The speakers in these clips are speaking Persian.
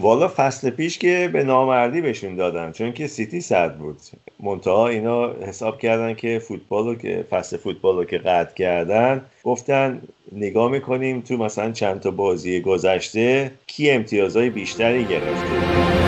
والا فصل پیش که به نامردی بهشون دادن چون که سیتی صد بود. منتها اینا حساب کردن که فوتبال رو که فصل فوتبال رو که قطع کردن گفتن نگاه می‌کنیم تو مثلا چند تا بازی گذشته کی امتیازهای بیشتری گرفته.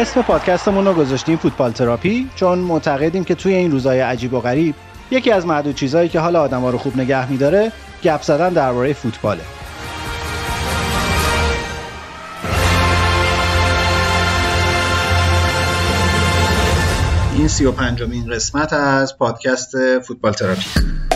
اسم پادکستمون رو گذاشتیم فوتبال تراپی چون معتقدیم که توی این روزهای عجیب و غریب یکی از معدود چیزهایی که حال آدما رو خوب نگه میداره گپ زدن درباره فوتباله. این سی و پنجمین قسمت از پادکست فوتبال تراپی.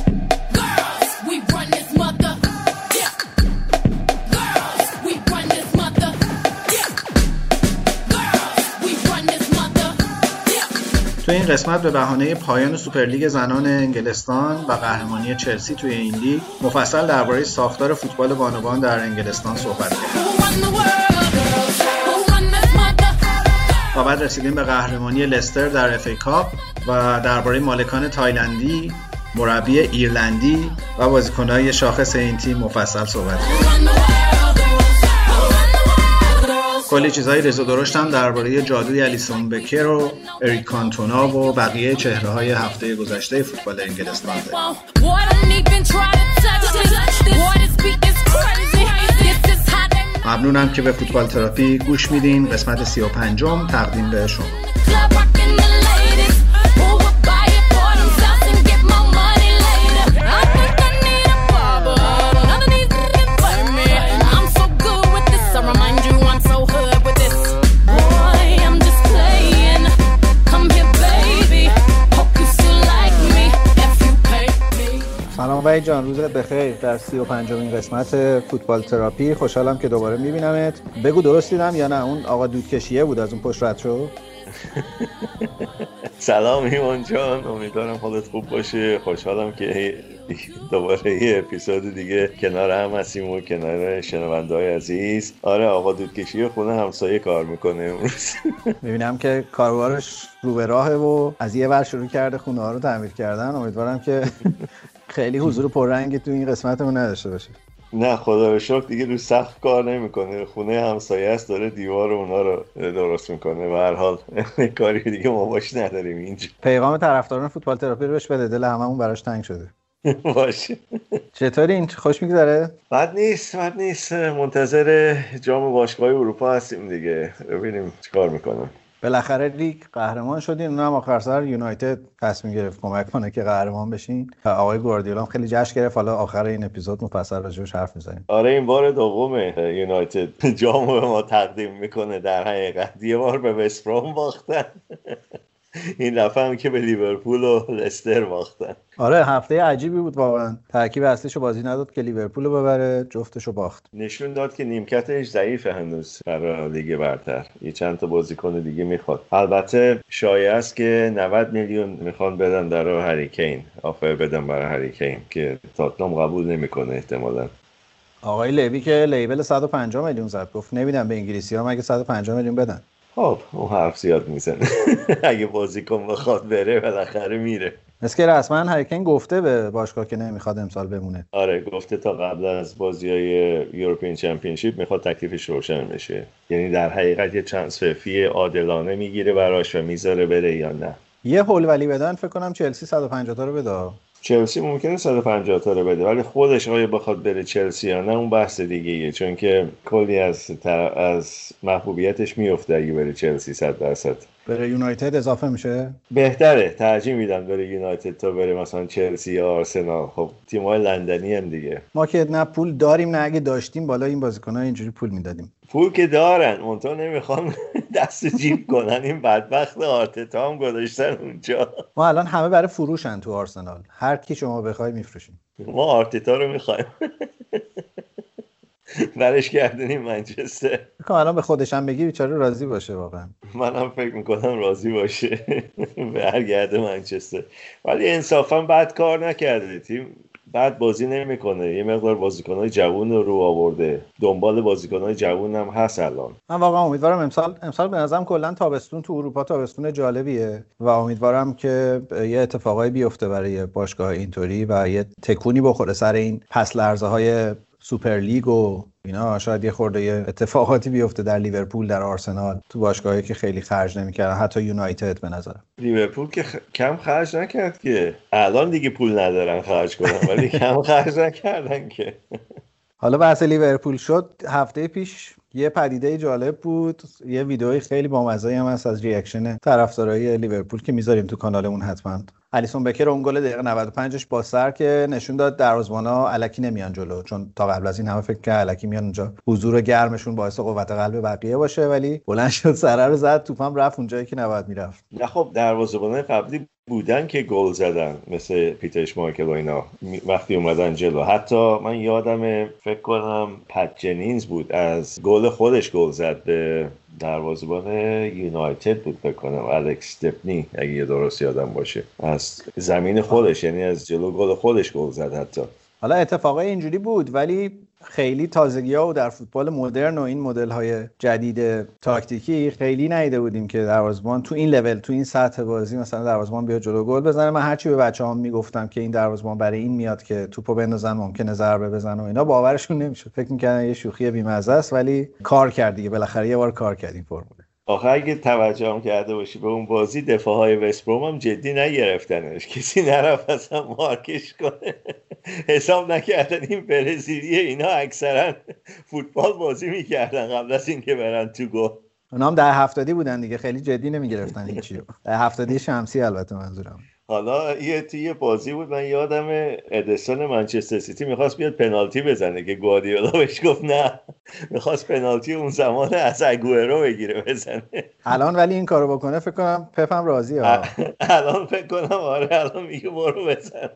تو این قسمت به بهانه پایان سوپرلیگ زنان انگلستان و قهرمانی چلسی توی این لیگ مفصل درباره ساختار فوتبال بانوان در انگلستان صحبت کردیم. و بعد رسیدیم به قهرمانی لستر در FA Cup و درباره مالکان تایلندی مربی ایرلندی و بازیکنهای شاخص این تیم مفصل صحبت کردیم. کلی چیزهای رز و درشت هم درباره جادوی الیسون بکر و اریک کانتونا و بقیه چهره های هفته گذشته فوتبال انگلستان ممنونم که به فوتبال تراپی گوش میدین. قسمت 35 تقدیم به شما. وحید جان روزت بخیر. در سی و پنجمین قسمت فوتبال تراپی. خوشحالم که دوباره میبینمت. بگو درست دیدم یا نه؟ اون آقا دودکشیه بود از اون پشت رد شد؟ سلام ایمان جان. امیدوارم حالت خوب باشه. خوشحالم که دوباره یه اپیزود دیگه کنار هم هستیم و کنار شنونده های عزیز. آره آقا دودکشی خونه همسایه کار می‌کنه امروز. می‌بینم که کاربارش رو به راهه و از یه ور شروع کرده خونه ها رو تعمیر کردن. امیدوارم که خیلی حضور پررنگی تو این قسمتمون نداشته باشه نه خدا رو شکر دیگه رو سخت کار نمی‌کنه. خونه همسایه است داره دیوار اونا رو درست می‌کنه. و هر حال کاری دیگه ما باش نداریم اینجا. پیغام طرفداران فوتبال تراپی رو بهش بده دل هممون براش تنگ شده. باشه. چطوری؟ این خوش میگذره؟ بد نیست بد نیست. منتظر جام باشگاه اروپا هستیم دیگه. ببینیم چیکار می‌کنم بالاخره لیگ قهرمان شدین اونم آخر سر یونایتد تصمیم گرفت کمک کنه که قهرمان بشین. آقای گواردیولا هم خیلی جشن گرفت. حالا آخر این اپیزود مفصل راجعش حرف می‌زنیم. آره این بار دومه. یونایتد جام به ما تقدیم می‌کنه در حقیقت. یه بار به وستبروم باختن. این دفعه هم که به لیورپول و لستر باختن. آره هفته عجیبی بود واقعا. ترکیب اصلیشو بازی نداد که لیورپول ببره جفتشو باخت. نشون داد که نیمکتش ضعیفه هنوز برای لیگ برتر. یه چند تا بازیکن دیگه می‌خواد. البته شایع است که 90 میلیون می‌خوان بدن در هریکین آفر بدن برای هریکین که تاتنام قبول نمی‌کنه احتمالا. آقای لوی که لیبل 150 میلیون زد. گفت نمیدن به انگلیسی ها مگه 150 میلیون بدن؟ خب اون حرف زیاد می‌زنه. اگه بازیکن بخواد بره بالاخره میره. که رسما هریکن گفته به باشگاه که نمی‌خواد امسال بمونه. آره گفته تا قبل از بازی های یورپین چمپیونشیپ می‌خواد تکلیفش روشن بشه. یعنی در حقیقت یه ترانسفر فی عادلانه می‌گیره براش و می‌ذاره بره یا نه. یه هول ولی بدن فکر کنم چلسی 150 تا رو بده. چلسی ممکنه 150 تا رو بده ولی خودش آیا بخواد بره چلسی یا نه اون بحث دیگه ایه. چون که کلی از از محبوبیتش میفته اگه بره چلسی 100 درصد بره یونایتد اضافه میشه؟ بهتره ترجیح میدم بره یونایتد تا بره مثلا چلسی یا آرسنال. خب تیم‌های لندنی هم دیگه. ما که نه پول داریم نه اگه داشتیم بالا این بازیکن‌ها اینجوری پول می‌دادیم. پول که دارن اونطور نمی‌خوام دست جیب کنن. این بدبخت آرتتا هم گذاشتن اونجا. ما الان همه برای فروشن تو آرسنال. هر کی شما بخوای میفروشیم. ما آرتتا رو می‌خوایم. برش گردونیم منچستر. کنم الان به خودشم بگی بیچاره راضی باشه واقعا. منم فکر می‌کنم راضی باشه. برگرده منچستر. ولی انصافا بد کار نکرده تیم. بعد بازی نمی‌کنه. یه مقدار بازیکنهای جوون رو رو آورده. دنبال بازیکنهای جوون هم هست الان. من واقعا امیدوارم امسال امسال به نظرم کلا تابستون تو اروپا تابستون جالبیه و امیدوارم که یه اتفاقایی بیفته برای باشگاه اینطوری و یه تکونی بخوره سر این پس لرزه های سوپر لیگ و اینا شاید یه خورده اتفاقاتی بیفته در لیورپول در آرسنال تو باشگاهی که خیلی خرج نمی‌کردن حتی یونایتد به نظرم. لیورپول که کم خرج نکرد که. الان دیگه پول ندارن خرج کنن ولی کم خرج نکردن که. حالا بحث لیورپول شد. هفته پیش یه پدیده جالب بود. یه ویدئوی خیلی بامزه هم هست از reaction طرفدارای لیورپول که می‌ذاریم تو کانالمون حتما. الیسون بکر اون گل دقیقه 95 ش با سر که نشون داد دروازه‌بانا الکی نمیان جلو چون تا قبل از این همه فکر که الکی میان اونجا حضور گرمشون باعث قوت قلب بقیه باشه ولی بلند شد سر رو زد توپم رفت اونجایی که نباید می‌رفت. نه خب دروازه‌بان قبلی بودن که گل زدن مثل پیترش مایکل و اینا وقتی اومدن جلو. حتی من یادم فکر کنم پت جنینز بود از گل خودش گل زد به دروازه‌بان یونایتد بود فکر کنم. الکس دپنی اگه درست یادم باشه. از زمین خودش یعنی از جلو گل خودش گل زد حتی. حالا اتفاقای اینجوری بود ولی خیلی تازگی ها و در فوتبال مدرن و این مدل های جدید تاکتیکی خیلی نیده بودیم که دروازه‌بان تو این لول تو این سطح بازی مثلا دروازه‌بان بیاد جلو گل بزنه. من هرچی به بچه‌هام می‌گفتم که این دروازه‌بان برای این میاد که توپو بندازن ممکنه ضربه بزنه و اینا باورشون نمی‌شد. فکر می‌کردن یه شوخی بی‌مزه است ولی کار کرد دیگه. بالاخره یه بار کار کرد این فرمول. آخه اگه توجه هم کرده باشی به اون بازی دفاع های هم جدی نگرفتنش. کسی نرفت اصلا مارکش کنه. حساب نکردن این برزیلی اینا اکثرا فوتبال بازی می‌کردن قبل از اینکه برن تو گل. اونا هم در هفتادی بودن دیگه خیلی جدی نمی‌گرفتن هیچی در هفتادی شمسی البته منظورم. حالا یه توی بازی بود من یادم ادسون منچستر سیتی می‌خواست بیاد پنالتی بزنه که گواردیولا بهش گفت نه. می‌خواست پنالتی اون زمان از اگوئرو بگیره بزنه. الان ولی این کارو بکنه فکر کنم پپم راضی ها الان فکر کنم آره الان میگه برو بزن.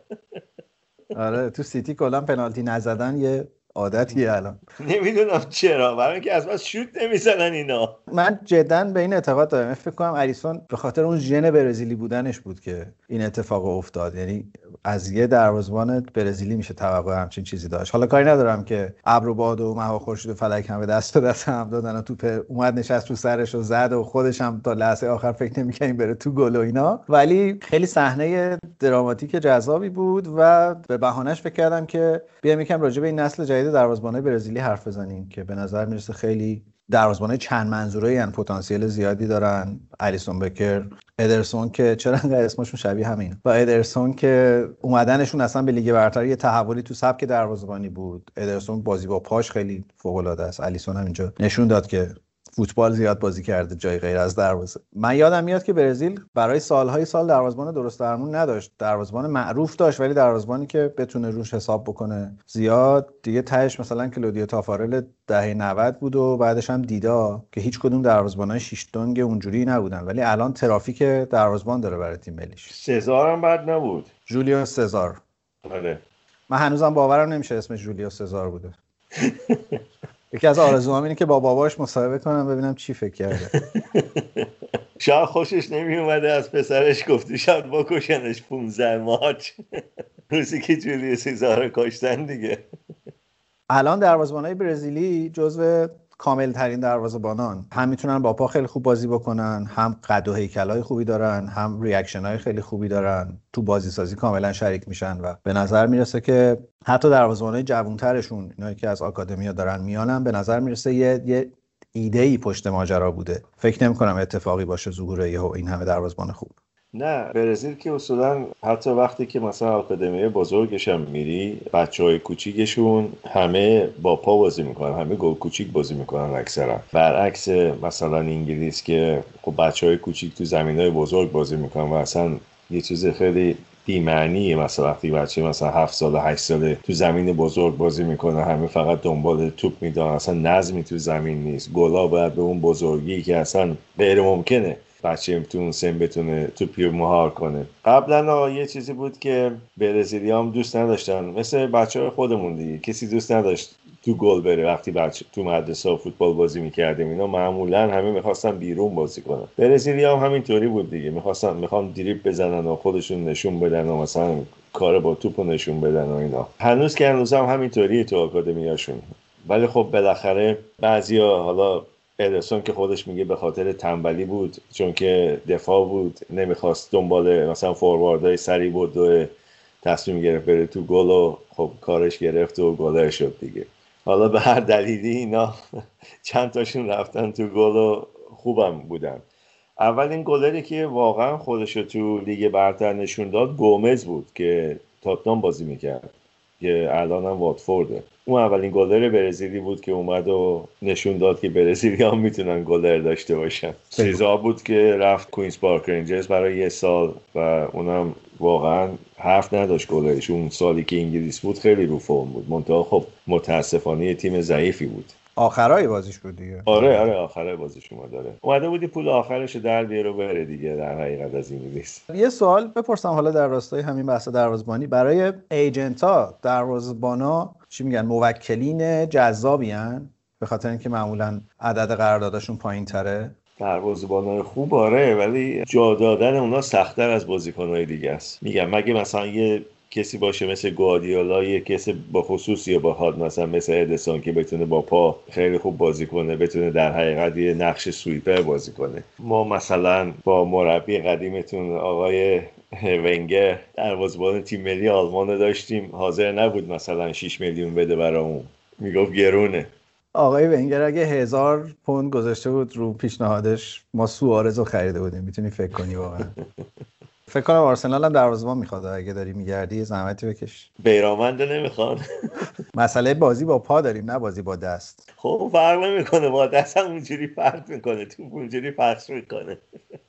آره تو سیتی کلا پنالتی نزدن یه عادتیه الان. نمی‌دونم چرا. برای اینکه از بس شوت نمی‌زنن اینا. من جدا به این اعتقاد دارم. فکر کنم اریسون به خاطر اون ژن برزیلی بودنش بود که این اتفاق افتاد. یعنی از یه دروازه‌بان برزیلی میشه توقع همچین چیزی داشت. حالا کاری ندارم که ابر و باد و مها خورشید و فلک هم به دست به دست هم دادن و توپ اومد نشست تو سرش و زد و خودش هم تا لحظه آخر فکر نمی‌کنه بره تو گل و اینا. ولی خیلی صحنه دراماتیک جذابی بود و به بهانش فکر کردم که بیام یکم راجع به این نسل جدید دروازه‌بانای برزیلی حرف بزنیم که به نظر می‌رسه خیلی دروازه‌بانای چند منظوره یعنی پتانسیل زیادی دارن. الیسون بکر ادرسون که چرا انقدر اسمشون شبیه همین؟ و ادرسون که اومدنشون اصلا به لیگ برتر یه تحولی تو سبک دروازه‌بانی بود. ادرسون بازی با پاش خیلی فوق العاده است. الیسون هم اینجا نشون داد که فوتبال زیاد بازی کرده جای غیر از دروازه. من یادم میاد که برزیل برای سالهای سال دروازه‌بان درست درمون نداشت. دروازه‌بان معروف داشت ولی دروازه‌بانی که بتونه روش حساب بکنه زیاد. دیگه تهش مثلا کلودیو تافارل دهه 90 بود و بعدش هم دیدا که هیچ کدوم دروازه‌بانای شیش دنگ اونجوری نبودن. ولی الان ترافیک دروازه‌بان داره برای تیم ملیش. سزار هم بد نبود. جولیو سزار. آره. من هنوزم باورم نمیشه اسمش جولیو سزار بوده. یکی از آرزوام اینه که با باباش مصاحبه کنم ببینم چی فکر کرده. شاید خوشش نمی اومده از پسرش گفتی شاید بکشنش 15 مارچ. روزی که جولی سیزار کشتن دیگه. الان دروازه‌بانای برزیلی جزو کامل ترین دروازه‌بانان. هم می‌تونن با پا خیلی خوب بازی بکنن هم قد و هیکلای خوبی دارن هم reaction های خیلی خوبی دارن. تو بازی سازی کاملا شریک میشن و به نظر می‌رسه که حتی دروازه‌بانای جوانترشون اینایی که از آکادمیا دارن میانن به نظر می‌رسه یه, یه ایده ای پشت ماجرا بوده. فکر نمی کنم اتفاقی باشه ظهور یهو این همه دروازه‌بان خوب. نه برزیل که اصولا حتی وقتی که مثلا آکادمی بزرگش هم میری بچه های کوچیکشون همه با پا بازی می‌کنن همه گل کوچیک بازی می‌کنن اکثرا. برعکس مثلا انگلیس که خب بچه های کوچیک تو زمین های بزرگ بازی می‌کنن و اصلا یه چیز خیلی بیمعنیه مثلا وقتی بچه مثلا هفت سال هشت ساله تو زمین بزرگ بازی می‌کنه همه فقط دنبال توپ میدن اصلا نظمی تو زمین نیست. گلا باید به اون بزرگی که اصلا غیر ممکنه بچه تو اون سن بتونه توپی رو مهار کنه. قبلا یه چیزی بود که برزیلی هم دوست نداشتن. مثل بچه خودمون دیگه. کسی دوست نداشت تو گل بره وقتی بچه تو مدرسه فوتبال بازی می‌کردیم. اینا معمولا همه می‌خواستن بیرون بازی کنن. برزیلی هم همینطوری بود دیگه. می‌خواستن می‌خوان دریپ بزنن و خودشون نشون بدن و مثلا کار با توپ نشون بدن و اینا. هنوز که هنوز هم همینطوری تو آکادمیاشون ولی خب بالاخره بعضیا حالا ادرسون که خودش میگه به خاطر تنبلی بود چون که دفاع بود نمی‌خواست دنبال مثلا فورواردهای سری بود و تصمیم گرفت بره تو گل و خب کارش گرفت و گله شد دیگه. حالا به هر دلیلی اینا چند تاشون رفتن تو گل و خوبم بودن. اولین گلری که واقعا خودش رو تو لیگ برتر نشون داد گومز بود که تاتنام بازی می‌کرد که الان هم واتفورده. اون اولین گلر برزیلی بود که اومد و نشون داد که برزیلی هم می‌تونن گلر داشته باشن. سیزا بود که رفت کوینز پارک رنجرز برای یه سال و اونم واقعا حرف نداشت گلرش اون سالی که انگلیس بود خیلی رو فرم بود. منتها خب متاسفانه تیم ضعیفی بود. آخرای بازیش بود دیگه. آره آره آخرای بازیش اومد داره اومده بودی پول آخرش در بیاره بره دیگه در حقیقت از انگلیس. یه سوال بپرسم حالا در راستای همین بحث دروازبانی برای ایجنت ها دروازبانا چی میگن موکلین جذابی هن؟ به خاطر اینکه معمولا عدد قراردادشون پایین تره دروازه‌بانای خوب آره ولی جا دادن اونا سختتر از بازیکن‌های دیگه است. میگم مگه مثلا یه کسی باشه مثل گوادیولا یه کسی با خصوصی با حاد مثلا مثل ادسون که بتونه با پا خیلی خوب بازی کنه بتونه در حقیقت یه نقش سویپر بازی کنه. ما مثلا با مربی قدیمتون آقای ونگر دروازه‌بان تیم ملی آلمان داشتیم. حاضر نبود مثلا 6 میلیون بده برامون. می‌گفت گرونه. آقای ونگر اگه هزار پوند گذاشته بود رو پیشنهادش ما سوارز رو خریده بودیم. می‌تونی فکر کنی واقعا. فکر کنم آرسنال هم دروازه‌بان می‌خواد. اگه داری میگردی زحمتی بکش. بیرامنده نمی‌خوان. مسئله بازی با پا داریم نه بازی با دست. خب فرق نمی‌کنه. با دست هم اونجوری فرق می‌کنه. تو اونجوری پخش می‌کنه.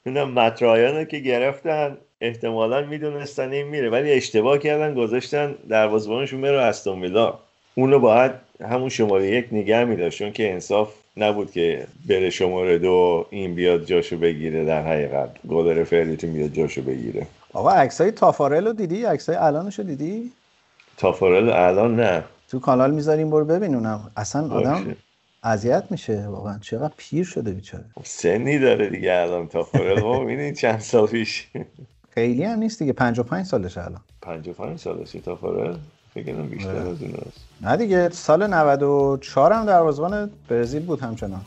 اونم مترایانو که گرفتن. احتمالا می‌دونستن این میره ولی اشتباه کردن گذاشتن دروازه‌بانشون بره استون ویلا. اونو باید همون شماره یک نگه میداشت چون که انصاف نبود که بره شماره دو این بیاد جاشو بگیره در حقیقت گلر فعلیتون بیاد جاشو بگیره. آقا عکسای تافارل رو دیدی؟ عکسای الانشو دیدی؟ تافارل الان نه. تو کانال می‌ذاریم برو ببینونم اصلا آدم اذیت میشه واقعا. چقدر پیر شده بیچاره. سنی داره دیگه الان تافارل. ما می‌بینید چند سال پیش؟ خیلی هم نیست دیگه. 55 سالش الان. 55 سالشه تافارل فکر بیشتر از اون نه دیگه سال 94 هم دروازه‌بان برزیل بود همچنان.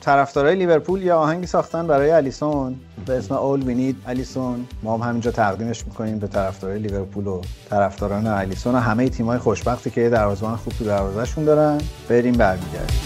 طرفدارای لیورپول یه آهنگی ساختن برای الیسون. به اسم اول وینید الیسون. ما هم همینجا تقدیمش می‌کنیم به طرفدارای لیورپول و طرفداران الیسون و همه تیمای خوشبختی که دروازه‌بان خوب تو دروازه‌شون دارن. بریم برمیگردیم.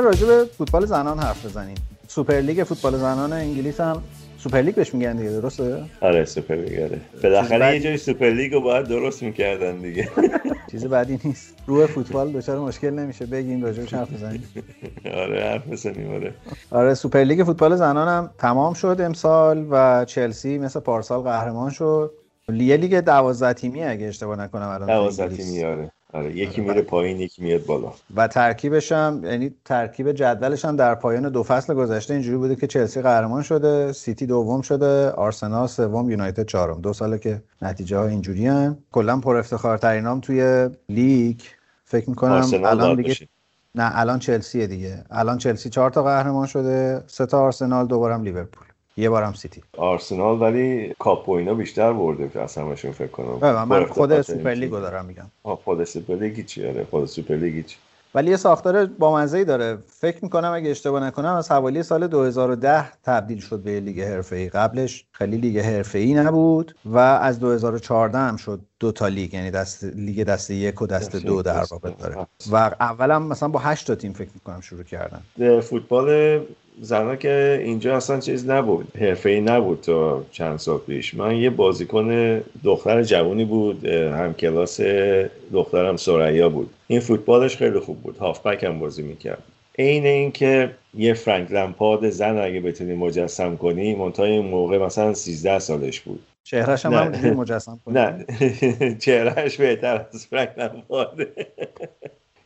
بیایید راجع به فوتبال زنان حرف بزنیم. سوپرلیگ فوتبال زنان انگلیس هم سوپر لیگ بهش میگن دیگه درسته؟ آره سوپر لیگ آره. بالاخره یه جای سوپر لیگ رو باید درست می‌کردن دیگه. چیز بعدی نیست. روح فوتبال دچار مشکل نمیشه. بگیم راجعش حرف بزنیم. آره حرف بزنیم آره. آره سوپر لیگ فوتبال زنان هم تمام شد امسال و چلسی مثل پارسال قهرمان شد. لیگ لیگ 12 تیمی اگه اشتباه نکنم الان. 12 تیمی آره. آره یکی میره پایین یکی میاد بالا. و ترکیبش هم یعنی ترکیب جدولش هم در پایان دو فصل گذشته اینجوری بوده که چلسی قهرمان شده سیتی دوم شده آرسنال سوم یونایتد چهارم. دو ساله که نتیجه ها اینجوری هم کلا پر افتخار ترینام توی لیگ. فکر می‌کنم الان دیگه نه الان چلسیه دیگه. الان چلسی چهار تا قهرمان شده سه تا آرسنال دوبارم لیورپول. یه بارم سیتی. آرسنال ولی کاپ و اینا بیشتر برده اصلا همشون فکر کنم. من, خود سوپرلیگو دارم میگم. خود سوپرلیگ چی؟ آره خود سوپرلیگ چی؟ ولی یه ساختار با ای داره. فکر می‌کنم اگه اشتباه نکنم از حوالی سال 2010 تبدیل شد به لیگ حرفه‌ای. قبلش خیلی لیگ حرفه‌ای نبود و از 2014 هم شد دو تا لیگ یعنی دست لیگ دست یک و دست دو در واقع داره. و اولا مثلا با 8 تا تیم فکر می‌کنم شروع کردن. فوتبال زنها که اینجا اصلا چیز نبود ای نبود تا چند سال پیش. من یه بازیکن دختر جوانی بود هم کلاس دخترم سریا بود. این فوتبالش خیلی خوب بود هافبک هم بازی می‌کرد. عین اینکه یه فرانک لمپارد زن اگه بتونی مجسم کنی منتها این موقع مثلا 13 سالش بود. چهرهش هم, هم مجسم کنی نه. چهرهش بهتر از فرانک لمپارد.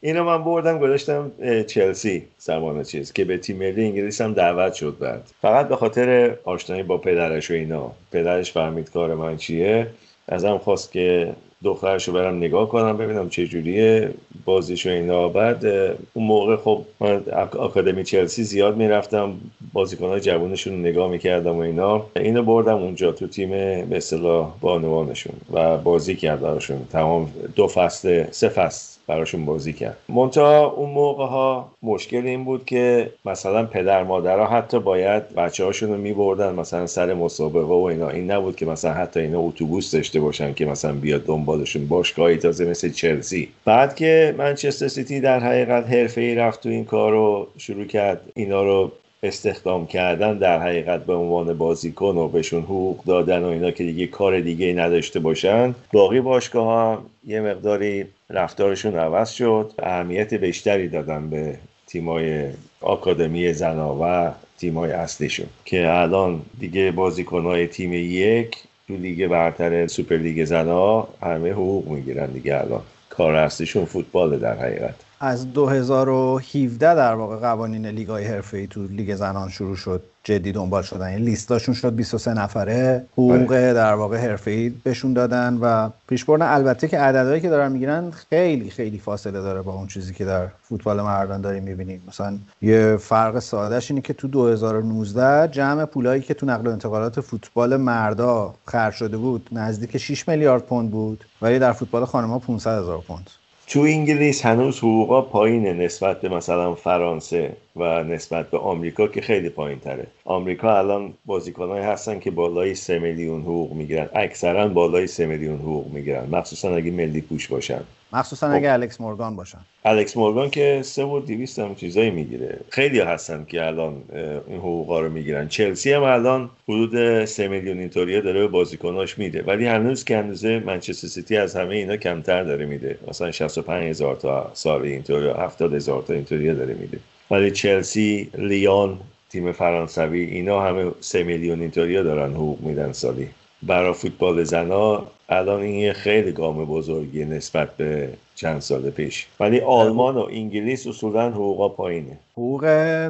اینو من بردم گذاشتم چلسی زمان چیز که به تیم ملی انگلیس هم دعوت شد بعد. فقط به خاطر آشنایی با پدرش و اینا. پدرش فهمید کار من چیه. ازم خواست که دخترشو برم نگاه کنم ببینم چه جوریه بازیشو اینا. بعد اون موقع خب من آکادمی چلسی زیاد می‌رفتم بازیکنهای جوانشون نگاه می‌کردم و اینا. اینو بردم اونجا تو تیم به اصطلاح بانوانشون و بازی کرد براشون. تمام دو فصل سه فصل. براشون بازی کرد. منتها اون موقع ها مشکل این بود که مثلا پدر مادرها حتی باید بچه هاشون رو میبردن مثلا سر مسابقه و اینا. این نبود که مثلا حتی اینا اتوبوس داشته باشن که مثلا بیاد دنبالشون. باشگاهی تازه مثل چلسی. بعد که منچستر سیتی در حقیقت حرفه ای رفت تو این کار رو شروع کرد. اینا رو استخدام کردن در حقیقت به عنوان بازیکن و بهشون حقوق دادن و اینا که دیگه کار دیگه نداشته باشن. باقی باشگاه ها یه مقداری رفتارشون عوض شد اهمیت بیشتری دادن به تیمای آکادمی زنا و تیمای اصلیشون. که الان دیگه بازیکنهای تیم یک تو لیگ برتر سوپر لیگ زنا همه حقوق می‌گیرن دیگه الان. کار اصلیشون فوتبال در حقیقت. از 2017 در واقع قوانین لیگای حرفه‌ای تو لیگ زنان شروع شد جدی دنبال شدن. این لیستاشون شد 23 نفره حقوق بله. در واقع حرفه‌ای بهشون دادن و پیش البته که عددهایی که دارن می‌گیرن خیلی خیلی فاصله داره با اون چیزی که در فوتبال مردان داریم می‌بینیم. مثلا یه فرق سادهش اینه که تو 2019 جمع پولایی که تو نقل و انتقالات فوتبال مردا خرج شده بود نزدیک 6 میلیارد پوند بود ولی در فوتبال خانم‌ها 500 هزار پوند. تو انگلیس هنوز حقوقا پایینه نسبت به مثلا فرانسه و نسبت به آمریکا که خیلی پایین تره آمریکا الان بازیکنهایی هستن که بالای سه میلیون حقوق می‌گیرن. اکثرا بالای سه میلیون حقوق می‌گیرن. مخصوصا اگه ملی پوش باشن. مخصوصا اگه خب. الکس مورگان باشن. الکس مورگان که سه و دیویست هم چیزایی می‌گیره. خیلی هستن که الان این حقوقا رو می‌گیرن. چلسی هم الان حدود سه میلیون اینطوریه داره به بازیکناش میده. ولی هنوز که اندازه منچستر سیتی از همه اینا کمتر داره میده. مثلا 65 هزار تا سال اینطوری 70 هزار تا اینطوریه داره میده. ولی چلسی لیون تیم فرانسوی اینا همه سه میلیون اینطوری دارن حقوق میدن سالی. برای فوتبال زنا الان این خیلی گام بزرگی نسبت به چند سال پیش. ولی آلمان و انگلیس اصولا حقوقا پایینه. حقوق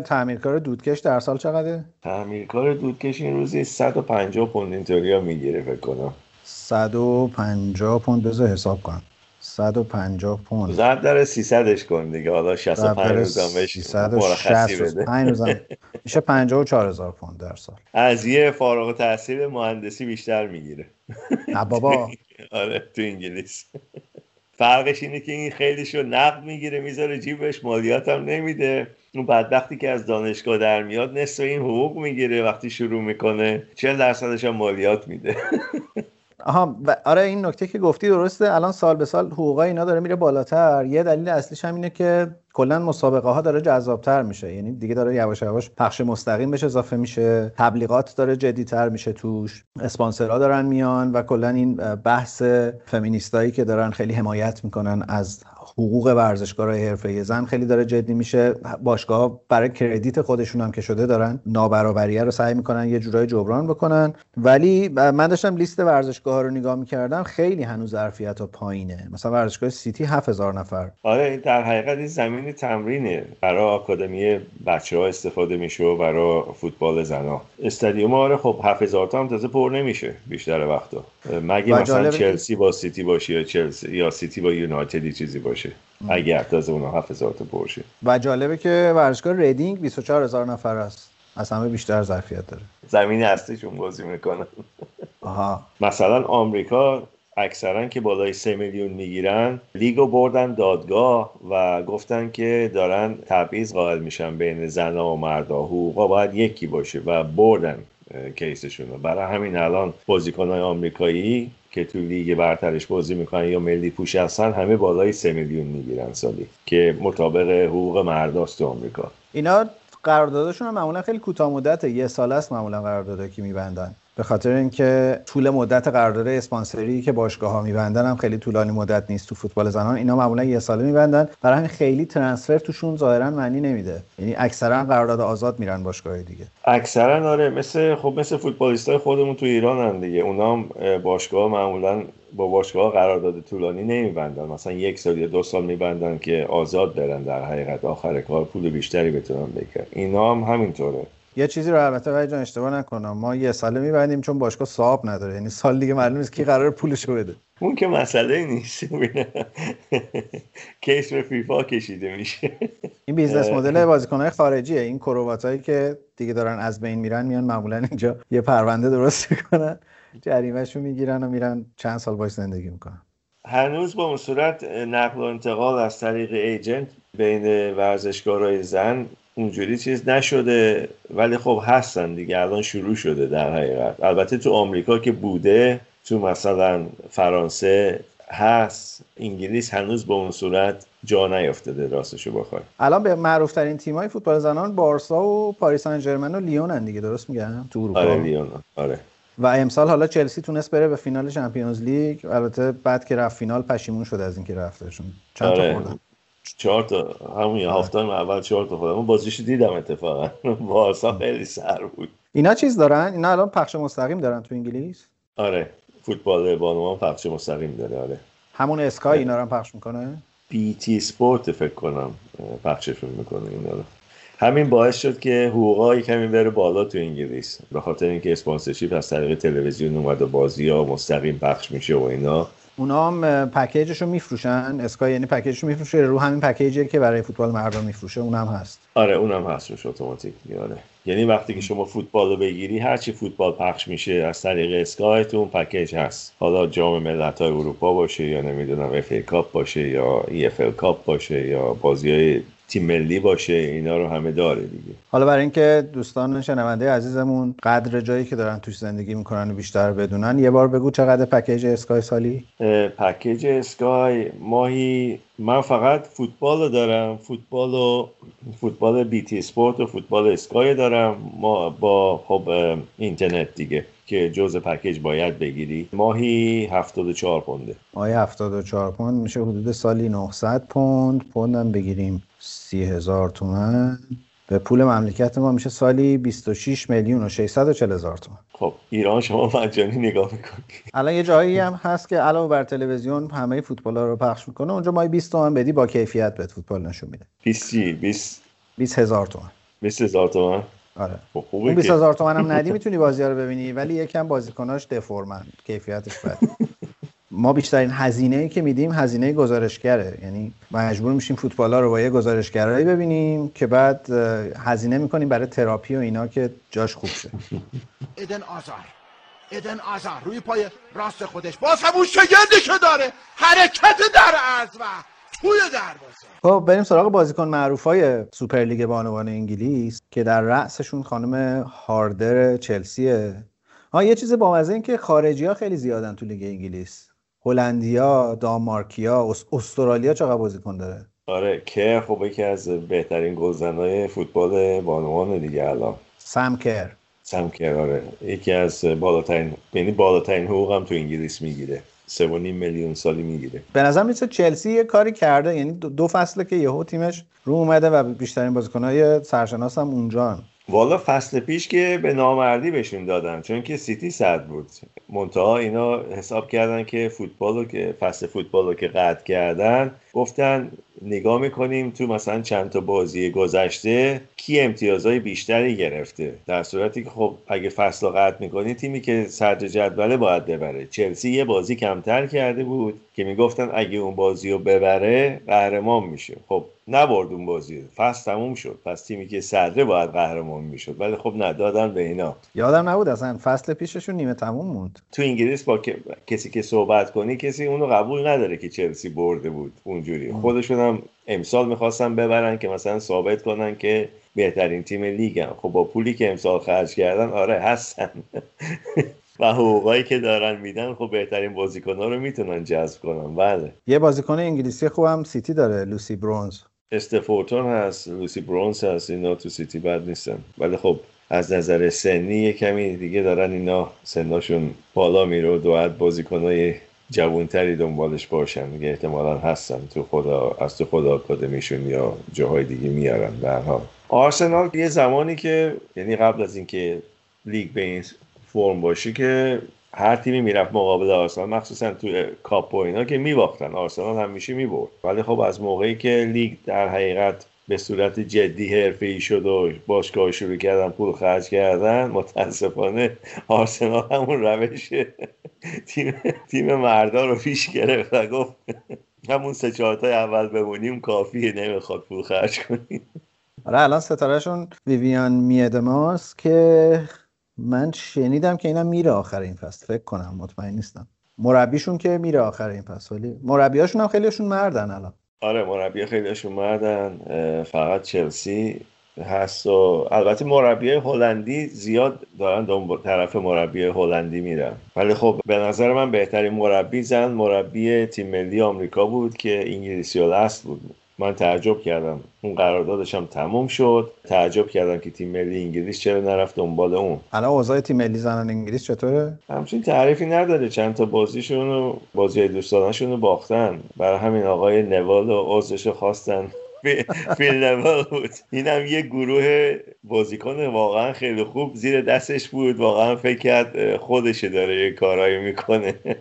تعمیرکار دودکش در سال چقدره؟ تعمیرکار دودکش این روزی 150 پوند اینطوری می‌گیره فکر کنم. 150 پوند بذار حساب کنم. 150 پوند. زد داره 300 کن دیگه. حالا 65 روزم بهش مرخصی بده. میشه 54000 پوند در سال. از یه فارغ التحصیل مهندسی بیشتر می‌گیره. نه بابا. آره تو انگلیس. فرقش اینه که این خیلیشو نقد می‌گیره می‌ذاره جیبش مالیات هم نمیده. اون بدبختی که از دانشگاه در میاد نصف این حقوق می‌گیره وقتی شروع می‌کنه. 40 درصدش هم مالیات میده. آها آره این نکته که گفتی درسته. الان سال به سال حقوق اینا داره میره بالاتر. یه دلیل اصلیش هم اینه که کلا مسابقه ها داره جذابتر میشه. یعنی دیگه داره یواش یواش پخش مستقیم بهش اضافه میشه. تبلیغات داره جدیتر میشه توش. اسپانسرها دارن میان و کلا این بحث فمینیستایی که دارن خیلی حمایت می‌کنن از حقوق ورزشکارای حرفه زن خیلی داره جدی میشه. باشگاه برای کردیت خودشون هم که شده دارن نابرابریه رو سعی می‌کنن یه جورای جبران بکنن. ولی من داشتم لیست ورزشگاه ها رو نگاه می‌کردم خیلی هنوز ظرفیت ها پایینه. مثلا ورزشگاه سیتی 7000 نفر. آره در حقیقت این زمین تمرینه. برای آکادمی بچه ها استفاده میشه و برای فوتبال زنا استادیوم آره خب 7000 تا هم تازه پر نمیشه بیشتر وقتا. مگه مثلا چلسی با سیتی باشه یا چلسی یا سیتی با یونایتد چیزی باشه؟ اگر تازه اونا 7000 تا پرشه و جالبه که ورزشگاه ریدینگ 24000 نفر است از همه بیشتر ظرفیت داره. زمین اصلیشون بازی می‌کنن. آها. مثلا آمریکا اکثرا که بالای سه میلیون می‌گیرن لیگو بردن دادگاه و گفتن که دارن تبعیض قائل میشن بین زنها و مردا حقوقا باید یکی باشه و بردن کیسشون رو برای همین الان بازیکنهای آمریکایی که تو لیگ برترش بازی می‌کنن یا ملی پوش هستن همه بالای سه میلیون می‌گیرن سالی که مطابق حقوق مرداست تو آمریکا. اینا قراردادشون معمولا خیلی کوتاه مدته یه سال است معمولا قرارداده که میبندن. به خاطر اینکه طول مدت قرارداد اسپانسری که باشگاه ها میبندن هم خیلی طولانی مدت نیست تو فوتبال زنان اینا معمولا یه ساله میبندن. برای همین خیلی ترنسفر توشون ظاهرا معنی نمیده. یعنی اکثرا قرارداد آزاد میرن باشگاه دیگه. اکثرا آره مثل خب مثل فوتبالیستای خودمون تو ایران هم دیگه. اونا هم باشگاه معمولا با باشگاه قرارداد طولانی نمیبندن. مثلا یک سال یا دو سال میبندن که آزاد برن در حقیقت آخر کار پول بیشتری بتونن بکنن اینا هم همینطوره. یه چیزی رو البته ولی جان اشتباه نکنم. ما یه ساله میبندیم چون باشگاه صاحب نداره. یعنی سال دیگه معلوم نیست کی قرار پولشو بده. اون که مسئله نیست. کیس به فیفا کشیده میشه. این business model بازیکنهای خارجیه. این کرواتایی که دیگه دارن از بین میرن میان معمولا اینجا یه پرونده درست می‌کنن جریمهشو می‌گیرن و میرن چند سال باش زندگی می‌کنن. هنوز با اون صورت نقل و انتقال از طریق agent بین ورزشکارای زن اونجوری چیز نشده ولی خب هستن دیگه الان شروع شده در حقیقت. البته تو آمریکا که بوده تو مثلا فرانسه هست انگلیس هنوز به اون صورت جا نیافتاده راستشو بخوای. الان به معروف ترین تیمای فوتبال زنان بارسا و پاریس سن ژرمن و لیون دیگه درست میگم؟ تو اروپا. آره لیون. آره. و امسال حالا چلسی تونست بره به فینال Champions League. البته بعد که رفت فینال پشیمون شد از اینکه رفتشون. چند آره. تا خوردن. چهار تا همون یه هفته اول چهار تا خودم. بازیش دیدم اتفاقا. بارسا خیلی سر بود. اینا چیز دارن؟ اینا الان پخش مستقیم دارن تو انگلیس؟ آره. فوتبال بانوان پخش مستقیم داره آره. همون Sky اینا رو پخش می‌کنه؟ BT Sport فکر کنم پخششون می‌کنه اینا رو. همین باعث شد که حقوقا کمی بره بالا تو انگلیس. به خاطر اینکه sponsorship از طریق تلویزیون اومد و بازی ها مستقیم پخش میشه و اینا. اونا هم package ش رو میفروشن. Sky یعنی package ش رو میفروشه. رو همین package ی که برای فوتبال مردم میفروشه. اونم هست. آره اونم هست روش اتوماتیک. آره. یعنی وقتی که شما فوتبال رو بگیری هرچی فوتبال پخش میشه از طریق اسکای تو اون پکیج هست. حالا جام ملت های اروپا باشه یا نمی‌دونم FA Cup باشه یا EFL Cup باشه یا بازی های تیم ملی باشه اینا رو همه داره دیگه. حالا برای اینکه دوستان شنونده عزیزمون قدر جایی که دارن توش زندگی می‌کنن و بیشتر بدونن یه بار بگو چقدر پکیج اسکای سالی؟ پکیج اسکای ماهی من فقط فوتبال رو دارم فوتبال و فوتبال بی تی اسپورت و فوتبال اسکای دارم. ما با خب اینترنت دیگه که جزء پکیج باید بگیری. ماهی 74 پونده. ماهی 74 پوند میشه حدود سالی 900 پوند. پوندم بگیریم. 30 هزار تومن. به پول مملکت ما میشه سالی 26 میلیون و 640 هزار تومن. خب ایران شما مجانی نگاه می‌کنی الان یه جایی هم هست که علاوه بر تلویزیون همه فوتبال ها رو پخش می‌کنه. اونجا ما 20 تومن بدی با کیفیت بهت فوتبال نشون میده. 20 20 20 هزار تومن. 20 هزار تومن؟ آره. خب اون 20 هزار تومن هم ندی می‌تونی بازی ها رو ببینی ولی یکم بازیکناش دفرمن کیفیتش بد. ما بیشترین هزینه ای که میدیم هزینه گزارشگره. یعنی مجبور میشیم فوتبال ها رو با یه گزارشگرایی ببینیم که بعد هزینه می‌کنیم برای تراپی و اینا که جاش خوب شه. ادن آزار. ادن آزار. روی پای راست خودش. باز همون شگردی که داره. حرکت در و توی دروازه خب بریم سراغ بازیکن معروف های سوپرلیگ بانوان انگلیس که در رأسشون خانم هاردر چلسیه. ها یه چیز با این که خارجی ها خیلی زیادن تو لیگ انگلیس. هلندیا دانمارکیا استرالیا چقدر بازیکن داره؟ آره که خب یکی از بهترین گلزنای فوتبال بانوان دیگه الان. سم کر. سم کر آره. یکی از بالاترین یعنی بالاترین حقوق هم تو انگلیس می‌گیره. سه میلیون سالی می‌گیره. به نظر میسه چلسی یه کاری کرده. یعنی دو فصله که یهو تیمش رو اومده و بیشترین بازیکنهای سرشناس هم اونجان والا فصل پیش که به نامردی بهشون دادن چون که سیتی صد بود. منتها اینا حساب کردن که فوتبال که فصل فوتبال رو که قطع کردن گفتن نگاه می‌کنیم تو مثلا چند تا بازی گذشته کی امتیازهای بیشتری گرفته. در صورتی که خب اگه فصل قطع می‌کنی تیمی که صدر جدوله باید ببره. چلسی یه بازی کمتر کرده بود که می‌گفتن اگه اون بازی رو ببره قهرمان میشه. خب نبرد اون بازی فصل تموم شد. پس تیمی که صدره باید قهرمان می‌شد. ولی خب ندادن به اینا. یادم نبود اصلا فصل پیششون نیمه تموم موند. تو انگلیس با کسی که صحبت کنی کسی اونو قبول نداره که چلسی برده بود اونجوری. خودشون هم امسال می‌خواستن ببرن که مثلا ثابت کنن که بهترین تیم لیگن خب با پولی که امسال خرج کردن آره هستن. و حقوقایی که دارن میدن خب بهترین بازیکن ها رو می‌تونن جذب کنن. بله. یه بازیکن انگلیسی خوبم سیتی داره لوسی برونز. استف هوتون هست لوسی برونز هست اینا تو سیتی بد نیستن. ولی خب از نظر سنی یه کمی دیگه دارن اینا سناشون بالا میره و باید بازیکنای جوانتری دنبالش باشن. میگه احتمالا هستن. تو خدا از تو خدا آکادمیشون یا جاهای دیگه میارن. حال. آرسنال یه زمانی که یعنی قبل از اینکه لیگ به این فرم باشه که هر تیمی می‌رفت مقابل آرسنال مخصوصا تو کاپ و اینا که میباختن. آرسنال همیشه می‌برد. ولی خب از موقعی که لیگ در حقیقت به صورت جدی حرفه شد و باشگاه شروع کردن پول خرج کردن متاسفانه آرسنال همون روش تیم, تیم مردا رو پیش گرفت و گفت همون سه چهارتای اول بمونیم کافیه نمی‌خواد پول خرج کنیم. آره الان ستارهشون ویویان میدماس که من شنیدم که اینا میره آخر این فصل فکر کنم مطمئن نیستم. مربیشون که میره آخر این فصل ولی مربیاشون هم خیلیشون مردن الان. آره مربی خیلیشون مردن فقط چلسی هست و البته مربی هلندی زیاد دارن دنبال طرف مربی هلندی میرن. ولی خب به نظر من بهترین مربی زن مربی تیم ملی آمریکا بود که انگلیسی اصل بود. من تعجب کردم. اون قراردادش هم تموم شد. تعجب کردم که تیم ملی انگلیس چرا نرفت دنبال اون. الان اوضاع تیم ملی زنان انگلیس چطوره؟ همچین تعریفی نداره. چند تا بازیشون و بازی دوستانشون رو باختن. برای همین آقای نوال و عضوش خواستن. فیل نوال بود. اینم یه گروه بازیکن واقعا خیلی خوب. زیر دستش بود. واقعا فکر کرد خودشه داره یه کارایی می‌کنه.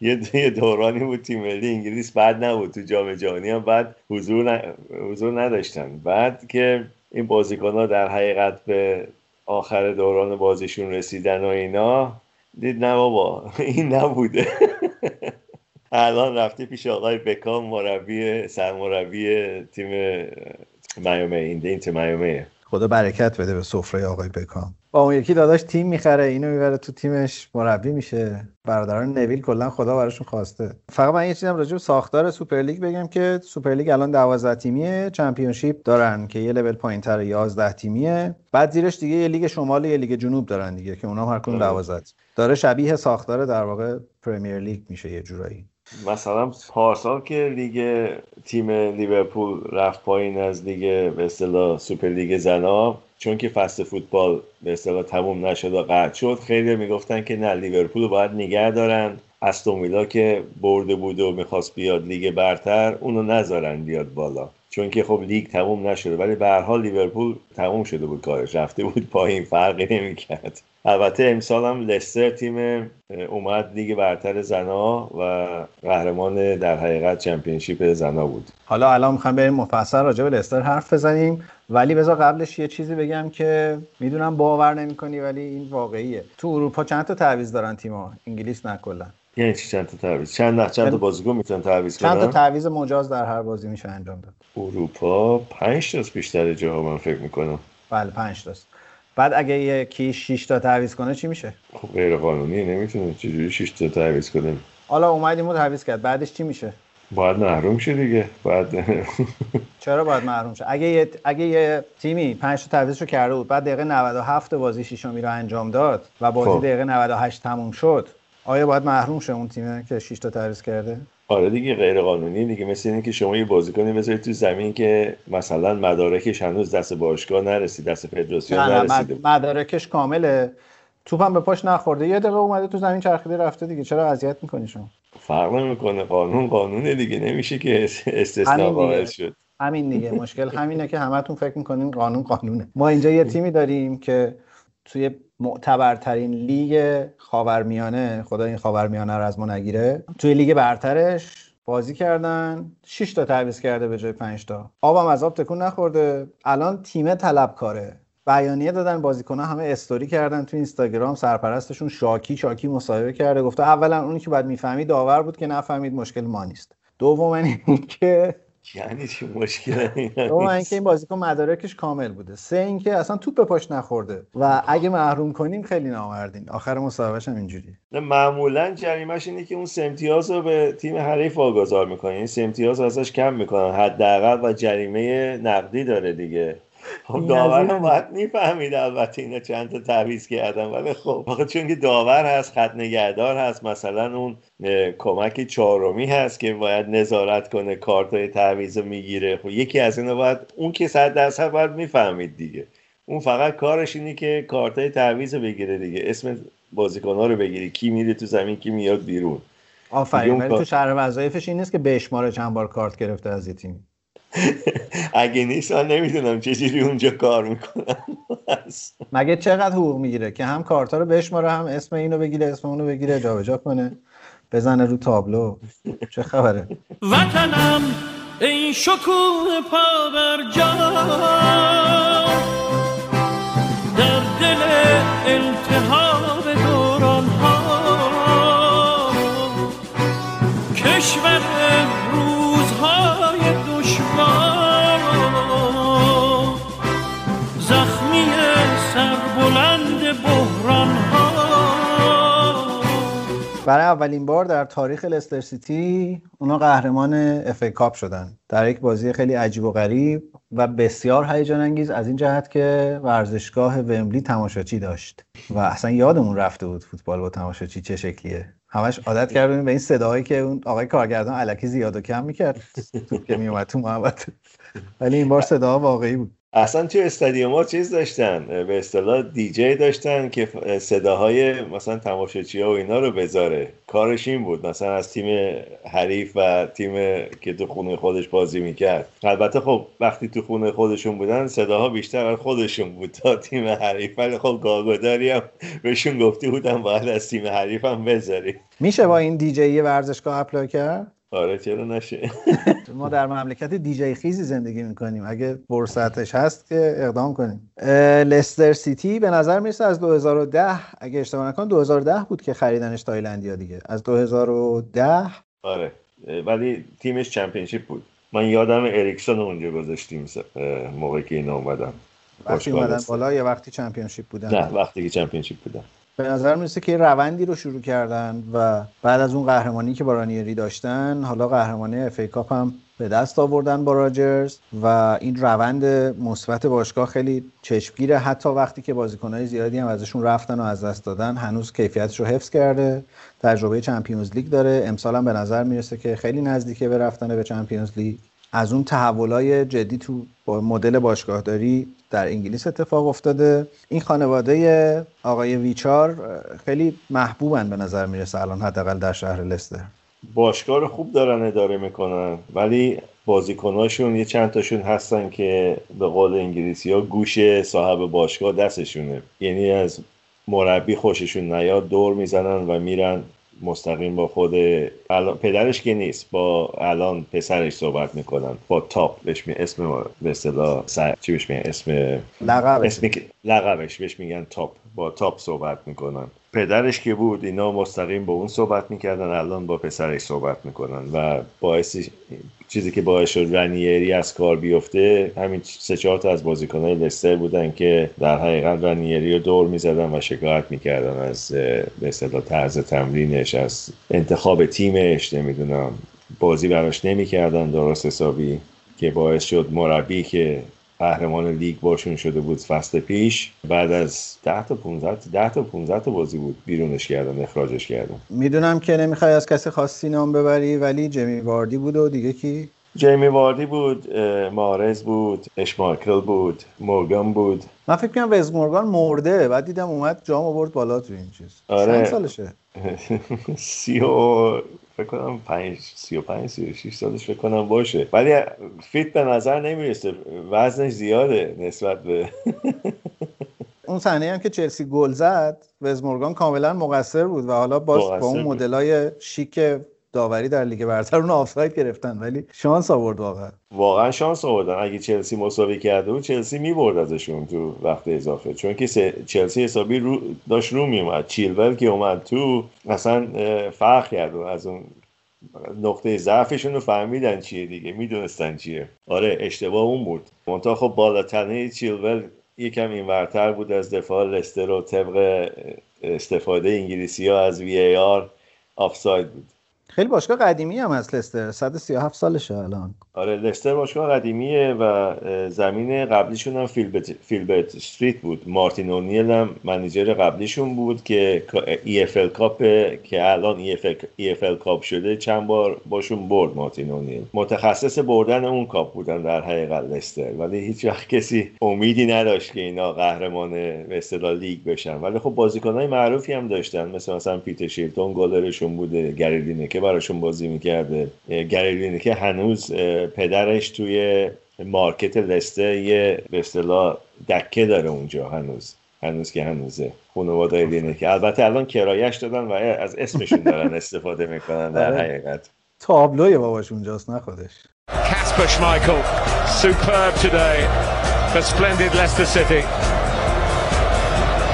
یه دورانی بود تیم ملی انگلیس بعد نبود تو جام جهانی هم بعد حضور, حضور نداشتن. بعد که این بازیکن ها در حقیقت به آخر دوران بازیشون رسیدن و اینا دید نه بابا این نبوده. الان رفته پیش آقای بکام مربی سرمربی تیم میامیه این تیم میامیه خدا برکت بده به سفره آقای بکام. با اون یکی داداش تیم می‌خره اینو می‌بره تو تیمش مربی میشه. برادران نویل کلا خدا براشون خواسته. فقط من یه چیزم راجع به ساختار سوپرلیگ بگم که سوپرلیگ الان 12 تیمیه Championship دارن که یه لول پایینتر 11 تیمیه. بعد زیرش دیگه یه لیگ شمال یه لیگ جنوب دارن دیگه که اونها هر کدوم 12 آره. داره شبیه ساختار در واقع Premier League میشه یه جورایی. مثلا پارسال که لیگ تیم لیورپول رفت پایین از لیگ به اصطلاح سوپر لیگ زنا چون که فصل فوتبال به اصطلاح تموم نشد و قطع شد خیلی می‌گفتن که نه لیورپول باید نگه دارن. استون که برده بود و می‌خواست بیاد لیگ برتر اونو نذارن بیاد بالا. چون که خب لیگ تموم نشده ولی به هر حال لیورپول تموم شده بود کارش رفته بود پایین فرقی نمی‌کرد. البته امسال هم لستر تیم اومد لیگ برتر زنا و قهرمان در حقیقت چمپیونشیپ زنا بود. حالا الان می‌خوام بریم مفصل راجع به لستر حرف بزنیم. ولی بذار قبلش یه چیزی بگم که می‌دونم باور نمی‌کنی ولی این واقعیه. تو اروپا چند تا تعویض دارن تیم‌ها؟ انگلیس نه کلا. یعنی چی چند تا تعویض؟ چند نه چند تا بازیکن می‌تونن تعویض کنن چند تا تعویض مجاز در هر بازی میشه انجام داد. اروپا 5 تا بیشتر جاها من فکر می‌کنم. بله 5 تاست. بعد اگه یکی 6 تا تعویض کنه چی میشه؟ خب غیر قانونی نمی‌تونه چجوری 6 تا تعویض کنه. حالا اومدیم و تعویض کرد بعدش چی میشه؟ باید محروم شه دیگه باید چرا باید محروم شه؟ اگه یه, اگه یه تیمی 5 تا رو کرده بود بعد دقیقه 97 بازی ششمی رو انجام داد و بازی خب. دقیقه 98 تموم شد آیا باید محروم شه اون تیمی که 6 تا تعویض کرده؟ آره دیگه غیر قانونی دیگه. مثل اینه که شما یه بازیکنی بذارید تو زمین که مثلا مدارکش هنوز دست باشگاه نرسید دست فدراسیون نرسیده مدارکش کامله. توپم به پاش نخورده. یه دقیقه اومده تو زمین چرخیده رفته دیگه. چرا اذیت می‌کنی شما؟ فرق نمی‌کنه. قانون قانونه دیگه. نمیشه که استثناء قائل شد. همین دیگه. مشکل همینه که همتون فکر می‌کنین قانون قانونه. ما اینجا یه تیمی داریم که توی معتبرترین لیگ خاورمیانه خدا این خاورمیانه رو از ما نگیره. توی لیگ برترش بازی کردن 6 تا تعویض کرده به جای 5 تا. آبم از آب تکون نخورده. الان تیم طلبکاره. بیانیه دادن بازیکن‌ها همه استوری کردن تو اینستاگرام سرپرستشون شاکی شاکی مصاحبه کرده. گفته اولا اونی که باید می‌فهمید داور بود که نفهمید مشکل ما نیست. دوم اینکه یعنی چی مشکل دوم اینکه این بازیکن مدارکش کامل بوده. سه اینکه اصلا توپ به پاش نخورده. و اگه محروم کنیم خیلی نامردین آخر مصاحبهش هم اینجوری معمولا جریمش اینه که اون سمتیاز رو به تیم حریف واگذار می‌کنه. این سمتیاز ازش کم می‌کنن. حداقل و جریمه نقدی داره دیگه. خب داور هم باید می‌فهمید البته اینا چند تا تعویض کردن ولی خب چون که داور هست خط نگهدار هست مثلا اون کمک چهارمی هست که باید نظارت کنه کارت های تعویض رو می‌گیره. خب یکی از اینا باید اون که صد درصد باید می‌فهمید دیگه. اون فقط کارش اینه که کارت های تعویض رو بگیره دیگه. اسم بازیکن ها رو بگیره. کی میره تو زمین کی میاد بیرون. آفرین ولی تو شهر وظایفش این نیست که بشماره چند بار کارت گرفته از یه تیم. اگه نیست من نمی‌دونم چجوری اونجا کار می‌کنم. مگه چقدر حقوق می‌گیره که هم کارتا رو بشماره هم اسم اینو بگیره اسم اونو بگیره جابجا کنه بزنه رو تابلو؟ چه خبره؟ وطنم این شکوه پا بر جا در دل التهاب دوران ها کشور برای اولین بار در تاریخ لستر سیتی اونا قهرمان FA Cup شدن. در یک بازی خیلی عجیب و غریب و بسیار هیجان انگیز از این جهت که ورزشگاه ومبلی تماشاچی داشت و اصلا یادمون رفته بود فوتبال با تماشاچی چه شکلیه. همش عادت کردیم به این صداهایی که اون آقای کارگردان الکی زیاد و کم می‌کرد. که میومد تو محبت ولی این بار صدا واقعی بود. اصلا تو استادیوم چیز داشتن به اصطلاح دیجی داشتن که صداهای مثلا تماشاچی ها و اینا رو بذاره. کارش این بود مثلا از تیم حریف و تیم که تو خونه خودش بازی می‌کرد. البته خب وقتی تو خونه خودشون بودن صداها بیشتر خودشون بود تا تیم حریف. ولی خب گاگوداری هم بهشون گفتی بودن باید از تیم حریف هم بذاری میشه با این دیجی ورزشگاه apply کرد؟ آره چرا نشه؟ ما در مملکت دیجی خیزی زندگی می‌کنیم. اگه فرصتش هست که اقدام کنیم. لستر سیتی به نظر می‌رسه از 2010 اگه اشتباه نکنم 2010 بود که خریدنش تایلندیا دیگه. از 2010 آره. ولی تیمش Championship بود. من یادم اریکسون اونجا گذاشتیم موقعی که اینا اومدن. وقتی اومدن بالا یا وقتی Championship بودن. نه وقتی که Championship بودن. به نظر می‌رسه که روندی رو شروع کردن و بعد از اون قهرمانی که با رانیری داشتن حالا قهرمانی FA Cup هم به دست آوردن با راجرز و این روند مثبت باشگاه خیلی چشمگیره. حتی وقتی که بازیکنهای زیادی هم ازشون رفتن و از دست دادن هنوز کیفیتش رو حفظ کرده. تجربه Champions League داره. امسال هم به نظر می‌رسه که خیلی نزدیکه به رفتن به Champions League. از اون تحولای جدی تو با مدل باشگاهداری در انگلیس اتفاق افتاده. این خانواده آقای ویچای خیلی محبوبن به نظر می‌رسه الان حداقل در شهر لستر. باشگاه خوب دارن اداره می‌کنن ولی بازیکناشون یه چند تاشون هستن که به قول انگلیسی ها گوش صاحب باشگاه دستشونه. یعنی از مربی خوششون نیاد دور می‌زنن و میرن مستقیم با خود الان پدرش که نیست با الان پسرش صحبت می‌کنن با تاپ بهش می اسم به اصطلاح چی بهش میگن؟ اسم لقبش. لقبش بهش میگن تاپ. با تاپ صحبت می‌کنن. پدرش که بود اینا مستقیم با اون صحبت می‌کردن الان با پسرش صحبت می‌کنن و باعث چیزی که باعث شد رنیری از کار بیفته همین سه چهار تا از بازیکنهای لستر بودن که در حقیقت رنیری رو دور می‌زدن و شکایت می‌کردن از به اصطلاح طرز تمرینش از انتخاب تیمش نمی‌دونم بازی براش نمی‌کردن درست حسابی که باعث شد مربی که قهرمان لیگ باشون شده بود فصل پیش. بعد از 10 تا 15 10 تا 15 تا بازی بود بیرونش کردن اخراجش کردن. می‌دونم که نمی‌خوای از کسی خاصی نام ببری ولی جمی واردی بود و دیگه کی؟ جیمی واردی بود مارز بود اشمارکل بود مورگان بود. من فکر کنم وز مورگان مرده. بعد دیدم اومد جام آورد بالا تو این چیز. آره. چند سالشه؟ سی و فکر کنم پنج سی و پنج سی و شیش سالش فکر کنم باشه ولی fit به نظر نمی‌رسه وزنش زیاده نسبت به اون صحنه هم که چلسی گل زد وز مورگان کاملا مقصر بود و حالا باز با اون. مدلای شیک داوری در لیگ برتر اون آفساید گرفتن ولی شانس آورد واقعا. واقعا شانس آوردن. اگه چلسی مساوی کرده بود چلسی می‌برد ازشون تو وقت اضافه. چون که چلسی حسابی رو داشت رو میومد چیلول که اومد تو اصلا فرق کرد. از اون نقطه ضعفشون رو فهمیدن چیه دیگه. می‌دونستن چیه. آره اشتباه اون بود. منتها خب بالاتنه چیلول یکم این ورتر بود از دفاع. لستر و طبق استفاده انگلیسی ها از وی ای آر آفساید بود. خیلی باشگاه قدیمی هم هست لستر 137 سالشه الان. آره لستر باشگاه قدیمیه و زمین قبلیشون هم فیلبت, فیلبرت استریت بود. مارتین اونیل هم manager قبلیشون بود که EFL Cup که الان EFL Cup شده چند بار باشون برد مارتین اونیل. متخصص بردن اون کاپ بودن در حقیقت لستر. ولی هیچ وقت کسی امیدی نداشت که اینا قهرمان به لیگ بشن. ولی خب بازیکنهای معروفی هم داشتن. مثل مثلا پیتر شیلتون گلرشون بوده گری لینکر براشون بازی می‌کرده گری لینکر هنوز پدرش توی مارکت لسته یه به اصطلاح دکه داره اونجا هنوز هنوز که هنوزه خانواده لینه که البته الان کرایش دادن و از اسمشون دارن استفاده می‌کنن در آره. حقیقت تابلوی باباش اونجاست نه خودش Casper Schmeichel, superb today for splendid Leicester City.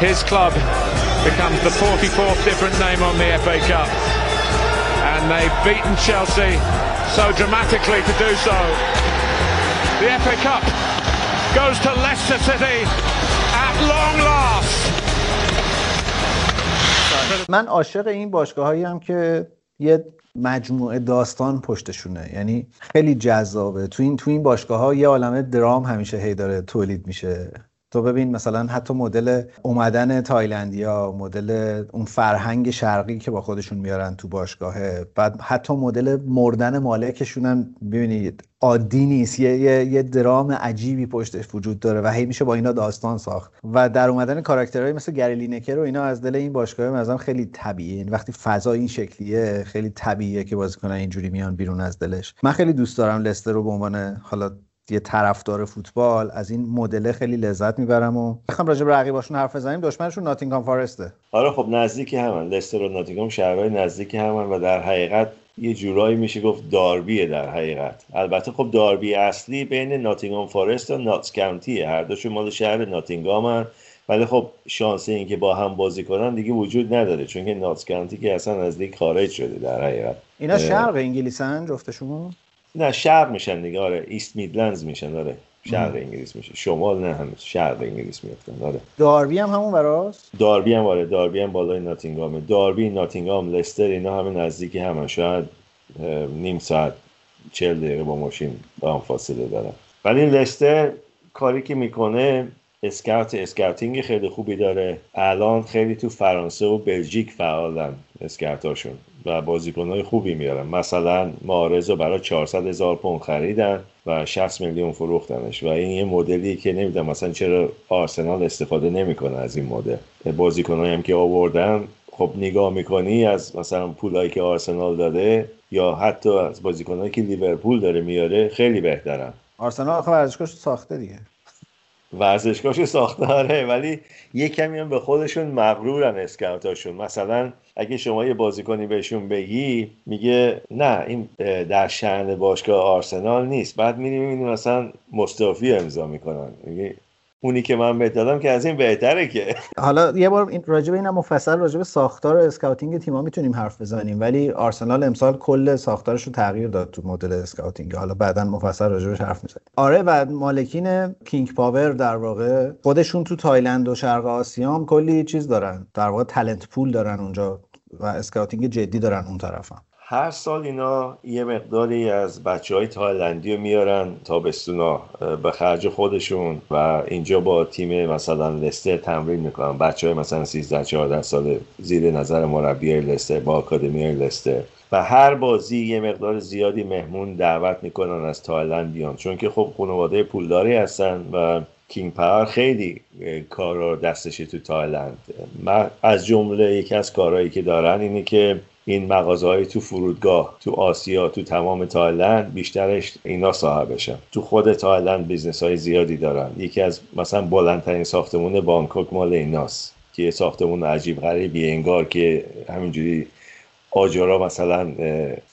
His club becomes the 44th different name on the FA Cup. And they've beaten Chelsea so dramatically to do so. The FA Cup goes to Leicester City at long last. من عاشق این باشگاه هایی هم که یه مجموعه داستان پشتشونه یعنی خیلی جذابه تو این تو این باشگاه ها یه عالمه درام همیشه هی داره تولید میشه تو ببین مثلا حتی مدل اومدن تایلندیا مدل اون فرهنگ شرقی که با خودشون میارن تو باشگاهه بعد حتی مدل مردن مالکشون هم ببینید عادی نیست. یه, یه, یه درام عجیبی پشتش وجود داره و هی میشه با اینا داستان ساخت و در اومدن کاراکترهای مثل گری لینکر و اینا از دل این باشگاه مثلا خیلی طبیعیه. یعنی وقتی فضا این شکلیه خیلی طبیعیه که بازیکنان اینجوری میان بیرون از دلش. من خیلی دوست دارم لستر رو به عنوان حالا یه طرفدار فوتبال از این مدل خیلی لذت می‌برم و بخوام راجع به رقیباشون حرف بزنیم. دشمنشون ناتینگهام فارسته آره خب نزدیک همن. لستر و ناتینگهام شهرهای نزدیک همن و در حقیقت یه جورایی میشه گفت داربیه در حقیقت. البته خب داربی اصلی بین ناتینگهام فارست و ناتس کانتیه هر دوشون مال شهر ناتینگهامن. ولی خب شانس این که با هم بازی کنن دیگه وجود نداره. چون که ناتس کانتی که اصلا از لیگ خارج شده در حقیقت. اینا. شرق انگلیسن جفتشون؟ نه شرق میشن دیگه. آره ایست میدلندز میشن آره. شرق انگلیس میشه. شمال نه هنوز شرق انگلیس میفتن آره. داربی هم همون وراست؟ داربی هم آره. داربی هم بالای ناتینگامه داربی ناتینگام لستر اینا همه نزدیکی همه. شاید نیم ساعت چل دقیقه با ماشین با هم فاصله دارن. ولی لستر کاری که می‌کنه scout scouting خیلی خوبی داره. الان خیلی تو فرانسه و بلژیک فعالن scout اشون. و بازیکنهای خوبی میارن. مثلا محرز رو برای 400 هزار پوند خریدن و 60 میلیون فروختنش. و این یه مدلی که نمی‌دونم مثلا چرا آرسنال استفاده نمی‌کنه از این مدل. بازیکنایی هم که آوردن خب نگاه می‌کنی از مثلا پولایی که آرسنال داده یا حتی از بازیکنایی که لیورپول داره میاره خیلی بهترن. آرسنال آخه ورزشگاهش ساخته دیگه. ورزشگاهشو ساخته آره. ولی یه کمی هم به خودشون مغرورن scout اشون. مثلا اگه شما یه بازیکنی بهشون بگی میگه نه این در شأن باشگاه آرسنال نیست. بعد میری می‌بینی مثلا موستافی امضا می‌کنن. میگه اونی که من بهت دادم که از این بهتره که. حالا یه بار این راجب اینم مفصل راجب ساختار scouting تیم‌ها می‌تونیم حرف بزنیم ولی آرسنال امسال کل ساختارش رو تغییر داد تو مدل scouting. حالا بعدا مفصل راجبش حرف می‌زنیم. آره و مالکین King Power در واقع خودشون تو تایلند و شرق آسیا هم کلی چیز دارن. در واقع talent pool دارن اونجا. و scouting جدی دارن اون طرف هم. هر سال اینا یه مقداری از بچه های تایلندی رو میارن تابستونا به خرج خودشون و اینجا با تیم مثلا لستر تمرین می‌کنن. بچه های مثلا 13 14 سال زیر نظر مربی لستر با آکادمی لستر. و هر بازی یه مقدار زیادی مهمون دعوت می‌کنن از تایلند بیان. چون که خب خانواده پولداری هستن و King Power خیلی کار دستشه تو تایلند. من از جمله یکی از کارهایی که دارن اینه که این مغازه تو فرودگاه تو آسیا تو تمام تایلند بیشترش اینا صاحبشن تو خود تایلند business های زیادی دارن. یکی از مثلا بلندترین ساختمون بانکوک مال ایناست که ساختمون عجیب غریبی انگار که همینجوری آجرا مثلا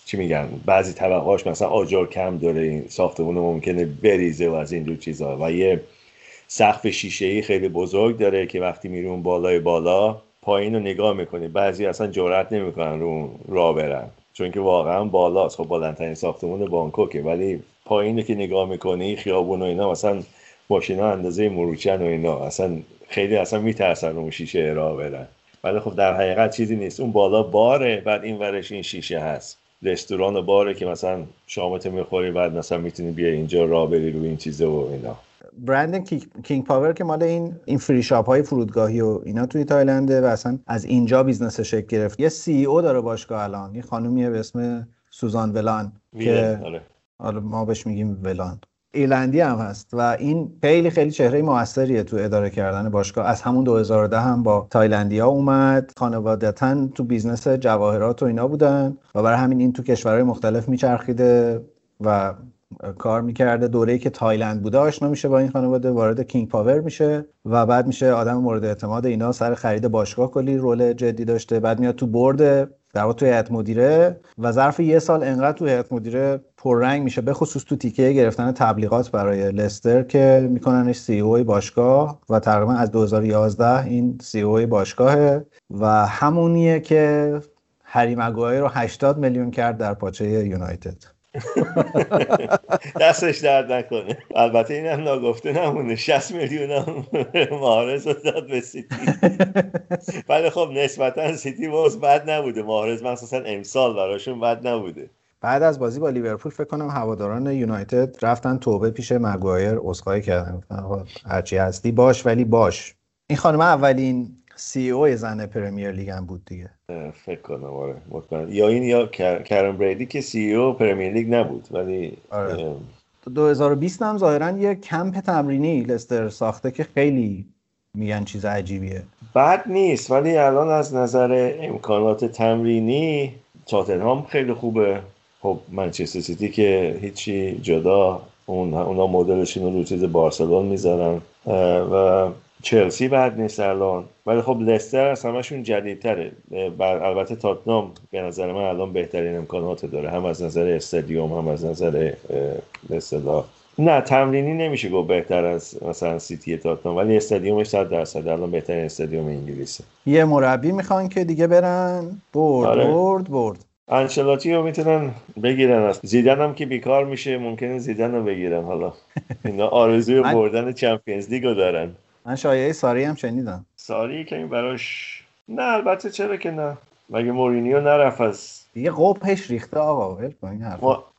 چی میگن بعضی طبقاش مثلا آجر کم داره این ساختمون ممکنه بریزه و از این جور چیزا. و یه سقف شیشه ای خیلی بزرگ داره که وقتی میری اون بالای بالا پایین رو نگاه می‌کنی. بعضی اصلا جرئت نمی‌کنن رو راه برن. چون که واقعا بالاست. خب بلندترین ساختمون بانکوکه. ولی پایین که نگاه می‌کنی خیابون و اینا مثلا ماشینا اندازه مروچن و اینا. اصلا خیلی اصلا میترسن اون شیشه راه برن. ولی خب در حقیقت چیزی نیست. اون بالا باره بعد این ورش این شیشه هست. رستوران باره که مثلا شامت می‌خوری بعد مثلا می‌تونی بیا اینجا راه بری رو این چیزه و اینا. برند King Power که مال این این free shop های فرودگاهی و اینا توی تایلنده و اصلا از اینجا business شکل گرفت. یه CEO داره باشگاه الان یه خانومیه به اسم سوزان ولان که آره. ما بهش میگیم ولان. ایرلندی هم هست و این خیلی خیلی چهره موثریه تو اداره کردن باشگاه. از همون 2010 هم با تایلندیا اومد. خانوادتا تو business جواهرات و اینا بودن و برای همین این تو کشورهای مختلف میچرخیده و کار می‌کرده دوره که تایلند بوده آشنا میشه با این خانواده وارد King Power میشه و بعد میشه آدم مورد اعتماد اینا سر خرید باشگاه کلی role جدی داشته. بعد میاد تو board در تو هیئت مدیره و ظرف یه سال انقدر تو هیئت مدیره پررنگ میشه به خصوص تو تیکه گرفتن تبلیغات برای لستر که میکننش CEO باشگاه و تقریبا از 2011 این CEO باشگاهه و همونیه که هری مگوایر رو 80 میلیون کرد در پاچه یونایتد. دستش درد نکنه. البته این هم ناگفته نمونه. 60 میلیون هم مهارز داد به سیتی. ولی خب نسبتا سیتی باز بد نبوده. مهارز مخصوصا امسال براشون بد نبوده. بعد از بازی با لیورپول فکر کنم هواداران یونایتد رفتن توبه پیش مگوایر. اسخای کردن. هرچی هستی باش ولی باش. این خانم اولین CEO زن Premier League هم بود دیگه. فکر کنم آره. مطمئن یا این یا کرن بریدی که CEO Premier League نبود ولی آره. 2020 هم ظاهرا یه کمپ تمرینی لستر ساخته که خیلی میگن چیز عجیبیه. بد نیست ولی الان از نظر امکانات تمرینی تاتنهام خیلی خوبه. خب منچستر سیتی که هیچی جدا اون اونا مدلشون رو چیز بارسلون می‌ذارن. و چلسی بعد نیست الان. ولی خب لستر از همشون جدیدتره. بر البته تاتنام به نظر من الان بهترین امکانات داره. هم از نظر استادیوم هم از نظر اصطلاح. نه تمرینی نمیشه گفت بهتر از مثلا سیتی تاتنام. ولی استادیومش 100 درصد. الان بهترین استادیوم انگلیسه. یه مربی می‌خوان که دیگه برن. برد آره. برد برد. انشلاتی رو می‌تونن بگیرن. از زیدن هم که بیکار میشه ممکنه زیدن رو بگیرن. حالا اینا آرزوی بردن چمپیونز لیگ رو دارن. من شایعه ساری هم شنیدم. ساری که این براش نه البته چرا که نه. مگه مورینیو نرفت از دیگه قبهش ریخته آقا ول کن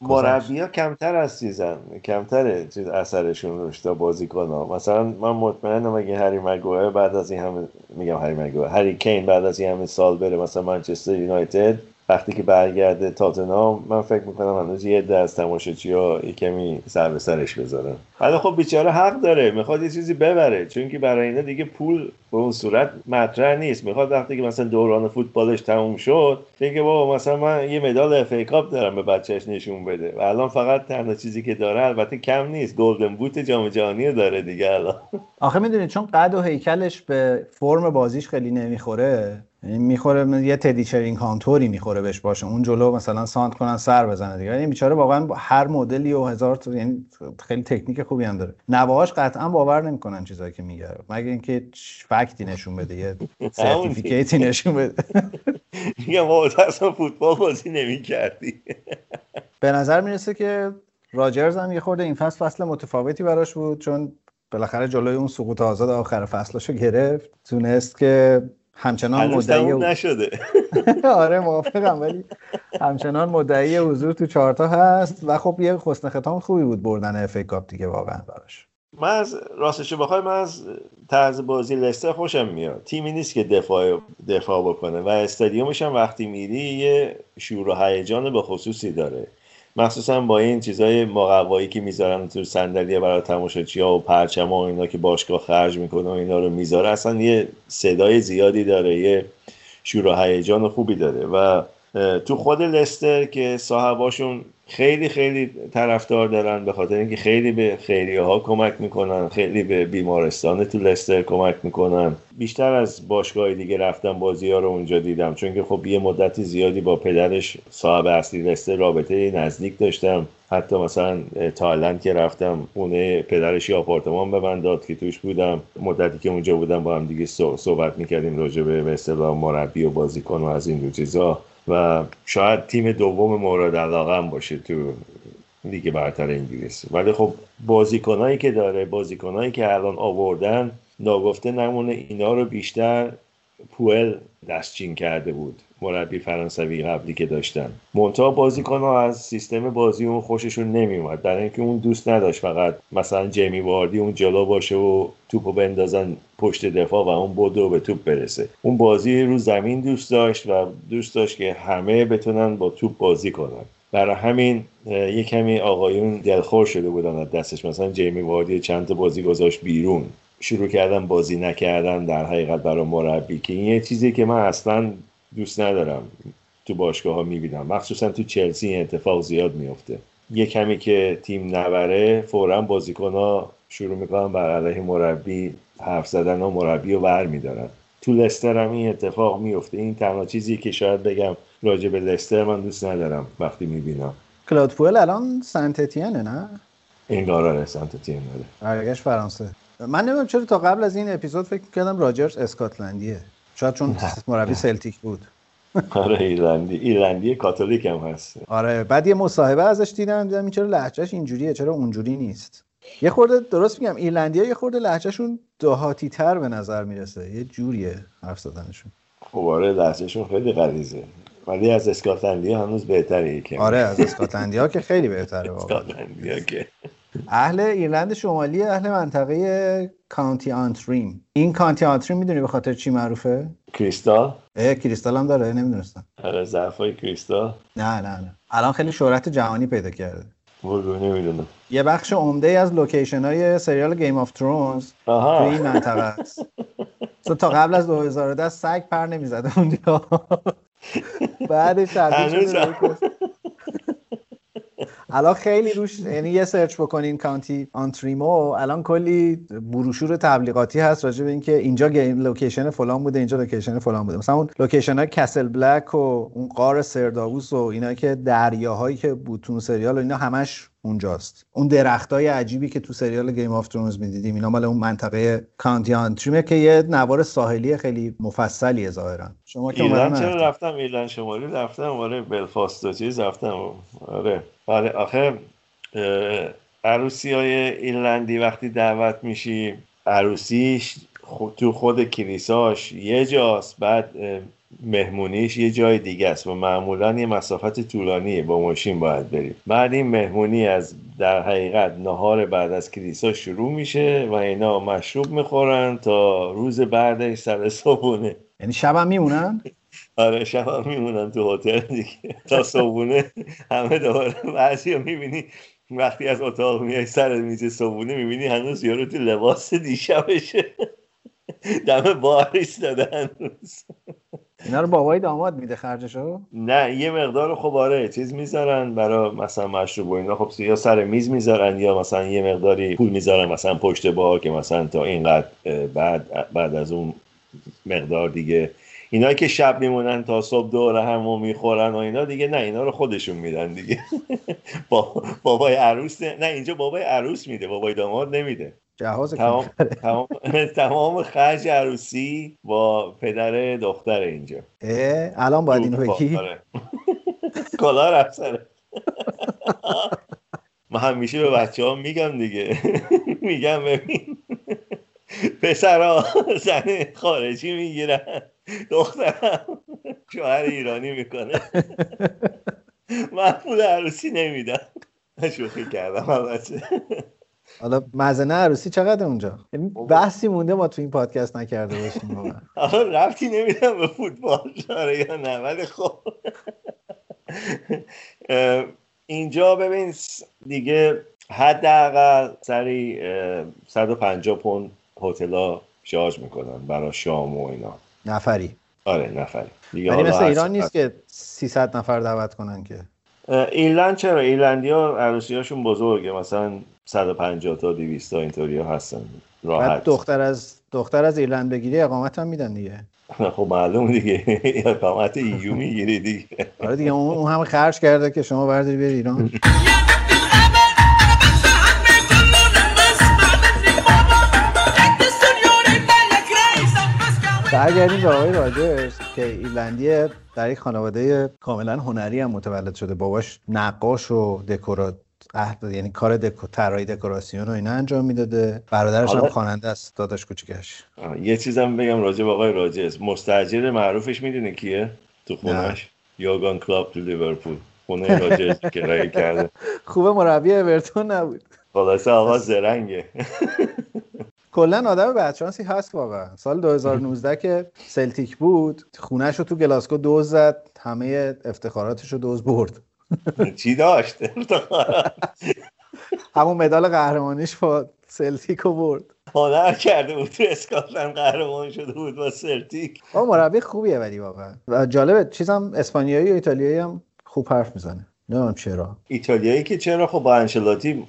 مربی ها کمتر از چیزن. کمتر چیز اثرشون روش تا بازیکن ها مثلا من مطمئنم اگه هری مگوه بعد از این همه میگم هری مگوه هری کین بعد از این همه سال بره مثلا منچستر یونایتد وقتی که برگرده تاتنام من فکر می‌کنم هنوز یه عده از تماشاچی ها یه کمی سر به سرش بذارن. ولی خب بیچاره حق داره می‌خواد یه چیزی ببره چون که برای اینا دیگه پول به اون صورت مطرح نیست. می‌خواد وقتی که مثلا دوران فوتبالش تموم شد بگه بابا مثلا من یه مدال اف دارم به بچهش نشون بده. و الان فقط تنها چیزی که داره البته کم نیست گلدن بوت جام جهانی داره دیگه الان. آخه می‌دونید چون قد و هیکلش به فرم بازیش خیلی نمی‌خوره. می‌خوره یه تدی چرینگ کانتوری می‌خوره بهش باشه. اون جلو مثلا سانت کنن سر بزنه دیگه. این یعنی بیچاره واقعا هر مدلی و هزار تا یعنی خیلی تکنیک خوبی هم داره. نواهاش قطعا باور نمی‌کنن چیزایی که میگه. مگه اینکه فکتی نشون بده یه سرتیفیکیتی نشون بده. میگم ما فوتبال بازی نمی‌کردی به نظر می‌رسه که راجرز هم یه خورده این فصل فصل متفاوتی براش بود چون بالاخره جلوی اون سقوط آزاد آخر فصلشو گرفت. تونست که همچنان مدعی نشده. آره موافقم ولی همچنان مدعی حضور تو چارتا هست و خب یه حسن ختام خوبی بود بردن اف کاپ دیگه واقعا براش. من از راستش بخوای من از طرز بازی لستر خوشم میاد. تیمی نیست که دفاع دفاع بکنه و استادیومش هم وقتی میری یه شور و هیجان به خصوصی داره. مخصوصا با این چیزای مقوایی که می‌ذارن تو صندلی برای تماشاچی‌ها و پرچم و اینا که باشگاه خرج می‌کنه و اینا رو می‌ذاره اصلا یه صدای زیادی داره یه شور و هیجان خوبی داره. و تو خود لستر که صاحباشون خیلی خیلی طرفدار دارن به خاطر اینکه خیلی به خیریه ها کمک می‌کنن خیلی به بیمارستان تو لستر کمک می‌کنن. بیشتر از باشگاه دیگه رفتم بازی ها رو اونجا دیدم. چون که خب یه مدتی زیادی با پدرش صاحب اصلی لستر رابطه نزدیک داشتم. حتی مثلا تایلند که رفتم خونه پدرش یه آپارتمان به من داد که توش بودم. مدتی که اونجا بودم با هم دیگه صحبت می‌کردیم راجع به به مربی و بازیکن و از این چیزا. و شاید تیم دوم مورد علاقه هم باشه تو لیگ برتر انگلیس. ولی خب بازیکنایی که داره بازیکنایی که الان آوردن ناگفته نمونه اینا رو بیشتر پوئل دستچین کرده بود. مربی فرانسوی قبلی که داشتن. منتها بازیکن ها از سیستم بازی اون خوششون نمیومد در اینکه اون دوست نداشت فقط مثلا جیمی واردی اون جلو باشه و توپو بندازن پشت دفاع و اون بدو به توپ برسه. اون بازی رو زمین دوست داشت و دوست داشت که همه بتونن با توپ بازی کنن. برای همین یه کمی آقایون دلخور شده بودن از دستش. مثلا جیمی واردی چند تا بازی گذاشت بیرون. شروع کردن بازی نکردن در حقیقت برای مربی که این یه چیزی که من اصلا دوست ندارم تو باشگاه ها می‌بینم. مخصوصا تو چلسی این اتفاق زیاد میفته یه کمی که تیم نبره فورا بازیکن ها شروع می‌کنن بر علیه مربی حرف زدن و مربی رو ور میدارن. تو لستر هم این اتفاق میفته این تنها چیزی که شاید بگم راجع به لستر من دوست ندارم وقتی می‌بینم. کلود الان سنت‌اتینه نه؟ انگار آره سنت‌اتین برگشت فرانسه. من نمی‌دونم چرا تا قبل از این اپیزود فکر کردم راجرز اسکاتلندیه. شاید چون مربی سلتیک بود. آره ایرلندی ایرلندی کاتولیک هم هست. آره بعد یه مصاحبه ازش دیدم دیدم چرا لهجهش اینجوریه چرا اونجوری نیست. یه خورده درست میگم ایرلندی ها یه خورده لهجهشون دهاتی تر به نظر می‌رسه. یه جوریه حرف زدنشون. خب آره لهجهشون خیلی غلیظه. ولی از اسکاتلندی هنوز بهتره که آره از اسکاتلندی ها که خیلی بهتره اسکاتلندی که. اهل ایرلند شمالی اهل منطقه County Antrim. این County Antrim می‌دونی به خاطر چی معروفه؟ کریستال؟ اه کریستال هم داره نمی‌دونستم. آره ظرفای کریستال. نه نه نه. الان خیلی شهرت جهانی پیدا کرده. نمی‌دونم. یه بخش عمده از لوکیشن های سریال Game of Thrones تو این منطقه است. تا قبل از 2010 سگ پر نمی‌زده اونجا. بعدش الان خیلی روش یعنی یه search بکنین County Antrim و الان کلی بروشور تبلیغاتی هست راجع به اینکه اینجا game لوکیشن فلان بوده اینجا لوکیشن فلان بوده. مثلا اون لوکیشن های Castle Black و اون غار سر داووس و اینا که دریاهایی که بود سریال و اینا همش اونجاست. اون درختای عجیبی که تو سریال Game of Thrones می‌دیدیم اینا مال اون منطقه County Antrim ه که یه نوار ساحلی خیلی مفصلیه ظاهرا. شما که ایران چرا رفتم ایرلند شمالی؟ رفتم آره بلفاست و چیز رفتم آره. آره آخه عروسی های ایرلندی وقتی دعوت میشی عروسیش تو خود کلیساش یه جاست. بعد مهمونیش یه جای دیگه است. و معمولا یه مسافت طولانیه. با ماشین باید بریم. بعد این مهمونی از در حقیقت نهار بعد از کلیسا شروع میشه و اینا مشروب می‌خورن تا روز بعدش سر صبحونه. یعنی شب میمونن؟ آره شب هم میمونن تو هتل دیگه. تا صبحونه همه دوباره بعضی رو می‌بینی. وقتی از اتاق میای سر میز صبحونه می‌بینی هنوز یارو تو لباس دیشبشه. دم بار ایستاده هنوز اینا رو بابای داماد میده خرجشو؟ نه یه مقدار خب آره چیز می‌ذارن برای مثلا مشروب و اینا. خب یا سر میز می‌ذارن یا مثلا یه مقداری پول می‌ذارن مثلا پشت بار که مثلا تا اینقدر بعد بعد از اون مقدار دیگه. اینا که شب میمونن تا صبح دور همو می‌خورن و اینا دیگه نه اینا رو خودشون میدن دیگه. با... بابای عروس نه اینجا بابای عروس میده بابای داماد نمیده. جهاز تمام تمام تمام خرج عروسی با پدر دختر اینجا. الان باید اینو بگی. کلا رفت من همیشه به بچه ها میگم دیگه. میگم ببین. پسرا زن خارجی می‌گیرن. دخترم شوهر ایرانی می‌کنه. من پول عروسی نمیدم. شوخی کردم البته. حالا مزنه عروسی چقدر اونجا؟ یعنی بحثی مونده ما تو این پادکست نکرده باشیم حالا رفتی نمیدم به فوتبال داره یا نه ولی خب. اینجا ببین دیگه حداقل سری 150 پوند هتل شارژ می‌کنن برای شام و اینا. نفری. آره نفری. یعنی مثل ایران نیست که 300 نفر دعوت کنن که. ایرلند چرا؟ ایرلندی ها عروسی هاشون بزرگه. مثلا 150 تا 200 تا اینطوری هستن. راحت. دختر از دختر از ایرلند بگیری اقامت هم میدن دیگه. خب معلوم دیگه. اقامت EU می‌گیری دیگه. آره دیگه اون هم خرج کرده که شما برداری بری ایران. برگردیم به آقای راجرز که ایرلندی در یک خانواده کاملا هنری هم متولد شده. باباش نقاش و دکورات یعنی کار دکو طراحی دکوراسیون و اینا انجام می‌داده. برادرش هم خواننده است داداش کوچیکش. یه چیزم بگم راجع به آقای راجرز مستاجر معروفش می‌دونه کیه؟ تو خونش. یورگن کلوپ تو لیورپول. خونه راجرز کرایه کرده. خوبه مربی اورتون نبود. خلاصه آقا زرنگه. کلا آدم بدشانسی هست واقعا. سال 2019 که سلتیک بود خونش رو تو گلاسکو دزد زد همه افتخاراتش رو دزد برد. چی داشت؟ همون مدال قهرمانیش با سلتیک برد. هنر کرده بود تو اسکاتلند قهرمان شده بود با سلتیک. مربی خوبیه ولی واقعا. و جالبه چیزم اسپانیایی و ایتالیایی هم خوب حرف می‌زنه. نمی‌دونم چرا. ایتالیایی که چرا؟ خب با انشلاتی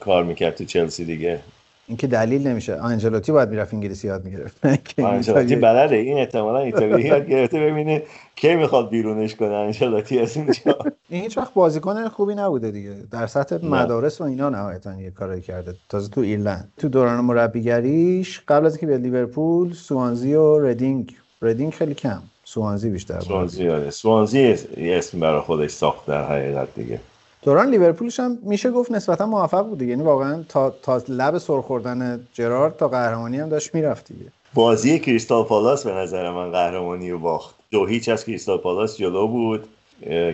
کار می‌کرد تو چلسی دیگه. این که دلیل نمیشه. آنجلوتی باید می‌رفت انگلیسی یاد می‌گرفت. آنجلوتی بلده. این احتمالا ایتالیایی یاد گرفته ببینه کی می‌خواد بیرونش کنه آنجلوتی از اینجا. این هیچ وقت بازیکن خوبی نبوده دیگه. در سطح مدارس و اینا نهایتا یه کاری کرده. تازه تو ایرلند. تو دوران مربیگریش قبل از اینکه به لیورپول سوانزی و ردینگ. ردینگ خیلی کم. سوانزی بیشتر سوانزی آره. سوانزی اسم برای خودش ساخت در حقیقت دیگه. دوران لیورپولش هم میشه گفت نسبتا موفق بود یعنی واقعا تا تا لب سر خوردن جرارد تا قهرمانی هم داشت می‌رفت دیگه. بازی کریستال پالاس به نظر من قهرمانی رو باخت. دو هیچ از کریستال پالاس جلو بود.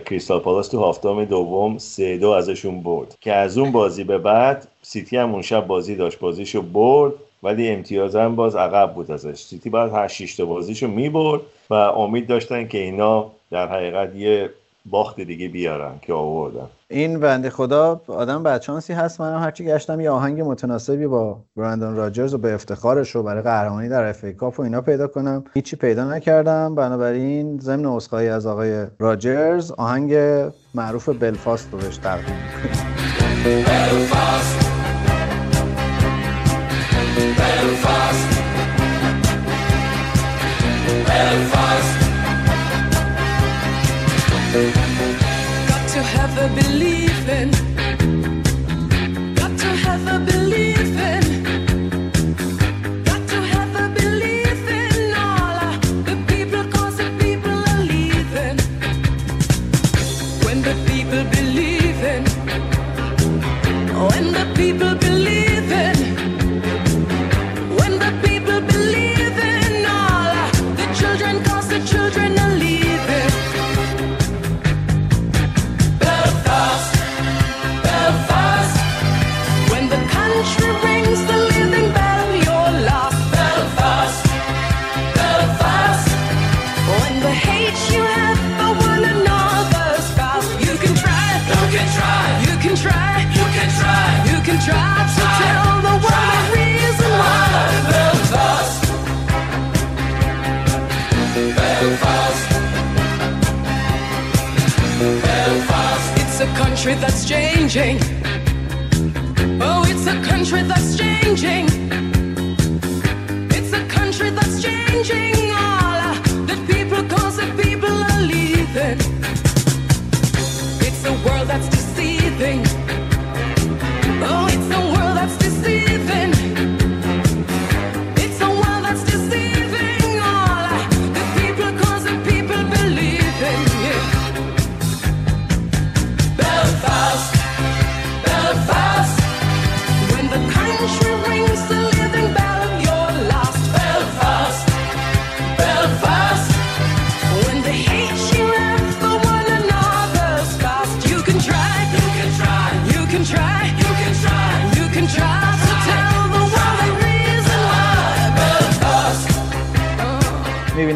کریستال پالاس تو half time دوم سه دو ازشون برد. که از اون بازی به بعد سیتی هم اون شب بازی داشت بازیشو برد ولی امتیاز هم باز عقب بود ازش. سیتی بعد هر شیشت تا بازیشو می‌برد و امید داشتن که اینا در حقیقت یه باخت دیگه بیارن که آوردن. این بنده خدا آدم بچانسی هست. منم هرچی گشتم یه آهنگ متناسبی با برندن راجرز و به افتخارش رو برای قهرمانی در اف کاپ و اینا پیدا کنم. هیچی پیدا نکردم. بنابراین ضمن عذرخواهی از آقای راجرز آهنگ معروف بلفاست رو بهش تقدیم never believe. Country that's changing. Oh, it's a country that's changing. It's a country that's changing.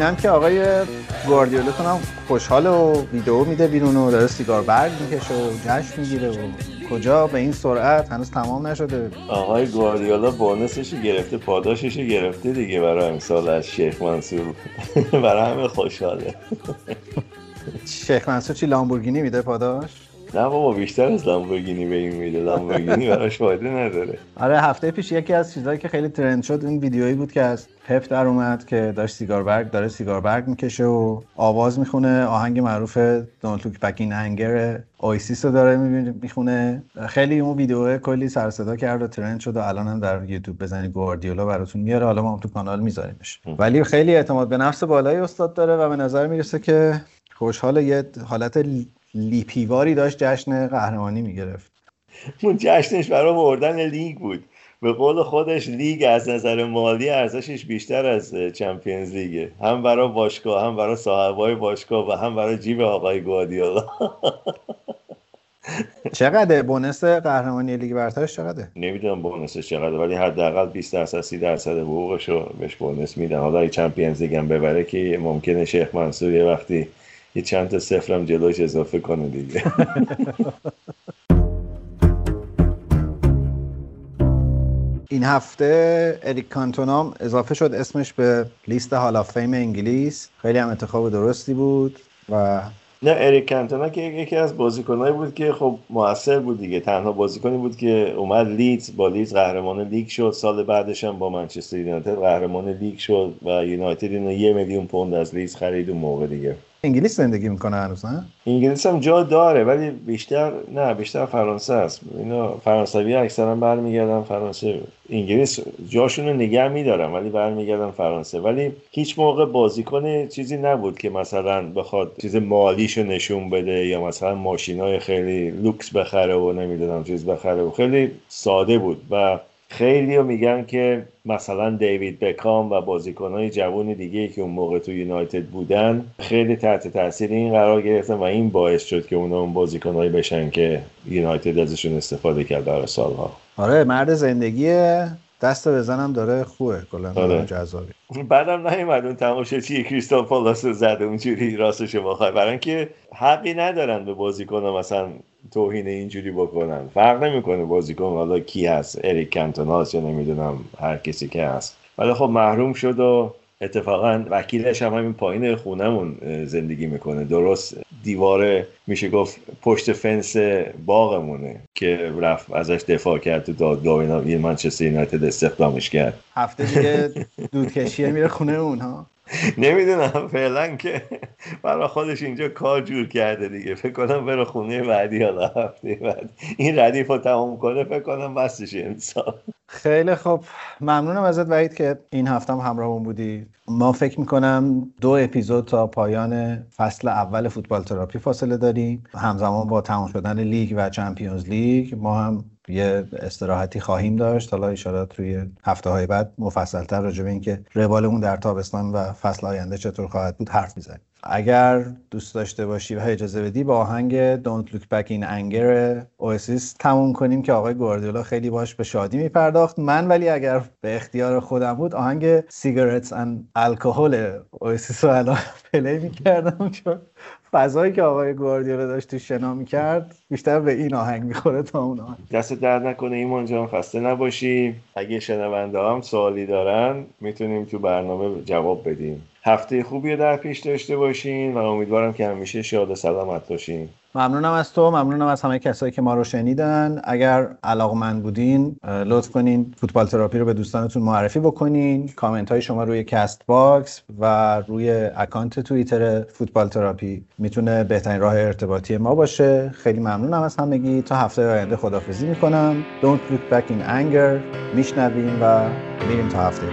می‌بینم که آقای گواردیولا کنم خوشحال و ویدیو میده بیرون و داره سیگار برگ می‌کشه و جشن می‌گیره و کجا به این سرعت هنوز تمام نشده. آقای گواردیولا بونسش گرفته پاداشش گرفته دیگه برای امسال از شیخ منصور. برای همه خوشحاله. شیخ منصور چی لامبورگینی میده پاداش؟ نه بابا بیشتر از لامبورگینی به این میده. لامبورگینی براش فایده نداره. آره هفته پیش یکی از چیزهایی که خیلی ترند شد این ویدیویی بود که از پپ در اومد که داشت سیگار برگ داره سیگار برگ می‌کشه و آواز می‌خونه. آهنگ معروف Don't Look Back in Anger Oasis رو داره می‌خونه. خیلی اون ویدیو کلی سر صدا کرد و ترند شد و الان هم در یوتیوب بزنید گواردیولا براتون میاره. حالا ما هم تو کانال میذاریمش. ولی خیلی اعتماد به نفس بالایی استاد داره و به نظر می‌رسه که خوشحال یه حالت لیپیواری داشت جشن قهرمانی می‌گرفت. اون جشنش برای بردن لیگ بود. به قول خودش لیگ از نظر مالی ارزشش بیشتر از Champions League ه. هم برای باشگاه هم برای صاحبای باشگاه و هم برای جیب آقای گواردیولا. چقدر bonus قهرمانی لیگ برترش چقدر؟ نمی‌دونم bonus ش چقدر ولی حداقل 20 درصد 30 درصد حقوقش رو بهش bonus میدن. حالا Champions League هم ببره که ممکنه شیخ منصور یه وقتی یه چند تا صفرم جلوش اضافه کنه دیگه. این هفته اریک کانتونام اضافه شد اسمش به لیست Hall of Fame انگلیس. خیلی هم انتخاب درستی بود و نه اریک کانتونا که یکی از بازیکنایی بود که خب موثر بود دیگه. تنها بازیکنی بود که اومد لیدز با لیدز قهرمان لیگ شد. سال بعدش هم با منچستر یونایتد قهرمان لیگ شد و یونایتد اینو یه میلیون پوند از لیدز خرید اون موقع دیگه. انگلیس زندگی می‌کنه هنوز نه؟ انگلیس هم جا داره ولی بیشتر نه بیشتر فرانسه است. اینا فرانسوی اکثرا برمیگردن فرانسه انگلیس جاشون رو نگه میدارن ولی برمیگردن فرانسه. ولی هیچ موقع بازیکن چیزی نبود که مثلا بخواد چیز مالیشو نشون بده یا مثلا ماشینای خیلی لوکس بخره و نمی‌دونم چیز بخره و خیلی ساده بود. و خیلی میگن که مثلا دیوید بکام و بازیکنهای جوان دیگه که اون موقع تو یونایتد بودن خیلی تحت تاثیر این قرار گرفتن و این باعث شد که اونا اون بازیکنهایی بشن که یونایتد ازشون استفاده کرد در سالها. آره مرد زندگی دست بزنم داره خوبه کلا آره. جذابی بعدم نیومد اون تماشاچی کریستال پالاس زد اونجوری راستش بخوای برای اینکه حقی ندارن به بازیکن مثلا توهین اینجوری بکنن فرق نمی‌کنه بازیکن حالا کی هست. اریک کانتوناس یا نمی‌دونم هر کسی که هست. ولی خب محروم شد و اتفاقا وکیلش هم همین پایین خونمون زندگی می‌کنه. درست دیوار میشه گفت پشت فنس باغمونه که رفت ازش دفاع کرد تو دادگاه اینا. یه منچستر یونایتد استخدامش کرد. هفته دیگه دودکشیه میره خونه اونها. نمی‌دونم فعلا که برای خودش اینجا کار جور کرده دیگه. فکر کنم بره خونه بعدی حالا هفته بعد. این ردیف رو تمام کنه فکر کنم بستش انسان خیلی خب ممنونم ازت وحید که این هفته هم همراهمون بودی. ما فکر می‌کنم دو اپیزود تا پایان فصل اول فوتبال تراپی فاصله داریم. همزمان با تمام شدن لیگ و چمپیونز لیگ ما هم یه استراحتی خواهیم داشت. حالا اشارات روی هفته های بعد مفصلتر راجع به اینکه روالمون در تابستان و فصل آینده چطور خواهد بود حرف می‌زنیم. اگر دوست داشته باشی و اجازه بدی با آهنگ Don't Look Back in Anger اوسیس تموم کنیم که آقای گواردیولا خیلی باش به شادی میپرداخت. من ولی اگر به اختیار خودم بود آهنگ سیگارتس ان الکل اوسیس رو الان پلی می‌کردم چون فضایی که آقای گواردیولا داشت تو شنا می‌کرد بیشتر به این آهنگ می‌خوره تا اون آهنگ. دست درد نکنه ایمان جان خسته نباشی اگه شنونده هم سوالی دارن می‌تونیم تو برنامه جواب بدیم. هفته خوبی در پیش داشته باشین و امیدوارم که همیشه شاد و سلامت باشین. ممنونم از تو ممنونم از همه کسایی که ما رو شنیدن. اگر علاقمند بودین لطف کنین فوتبال تراپی رو به دوستانتون معرفی بکنین. کامنت های شما روی Castbox و روی اکانت توییتر فوتبال تراپی می‌تونه بهترین راه ارتباطی ما باشه. خیلی ممنونم از همگی. تا هفته آینده خدافظی می‌کنم. Don't look back in anger. میشنویم و میریم تا هفته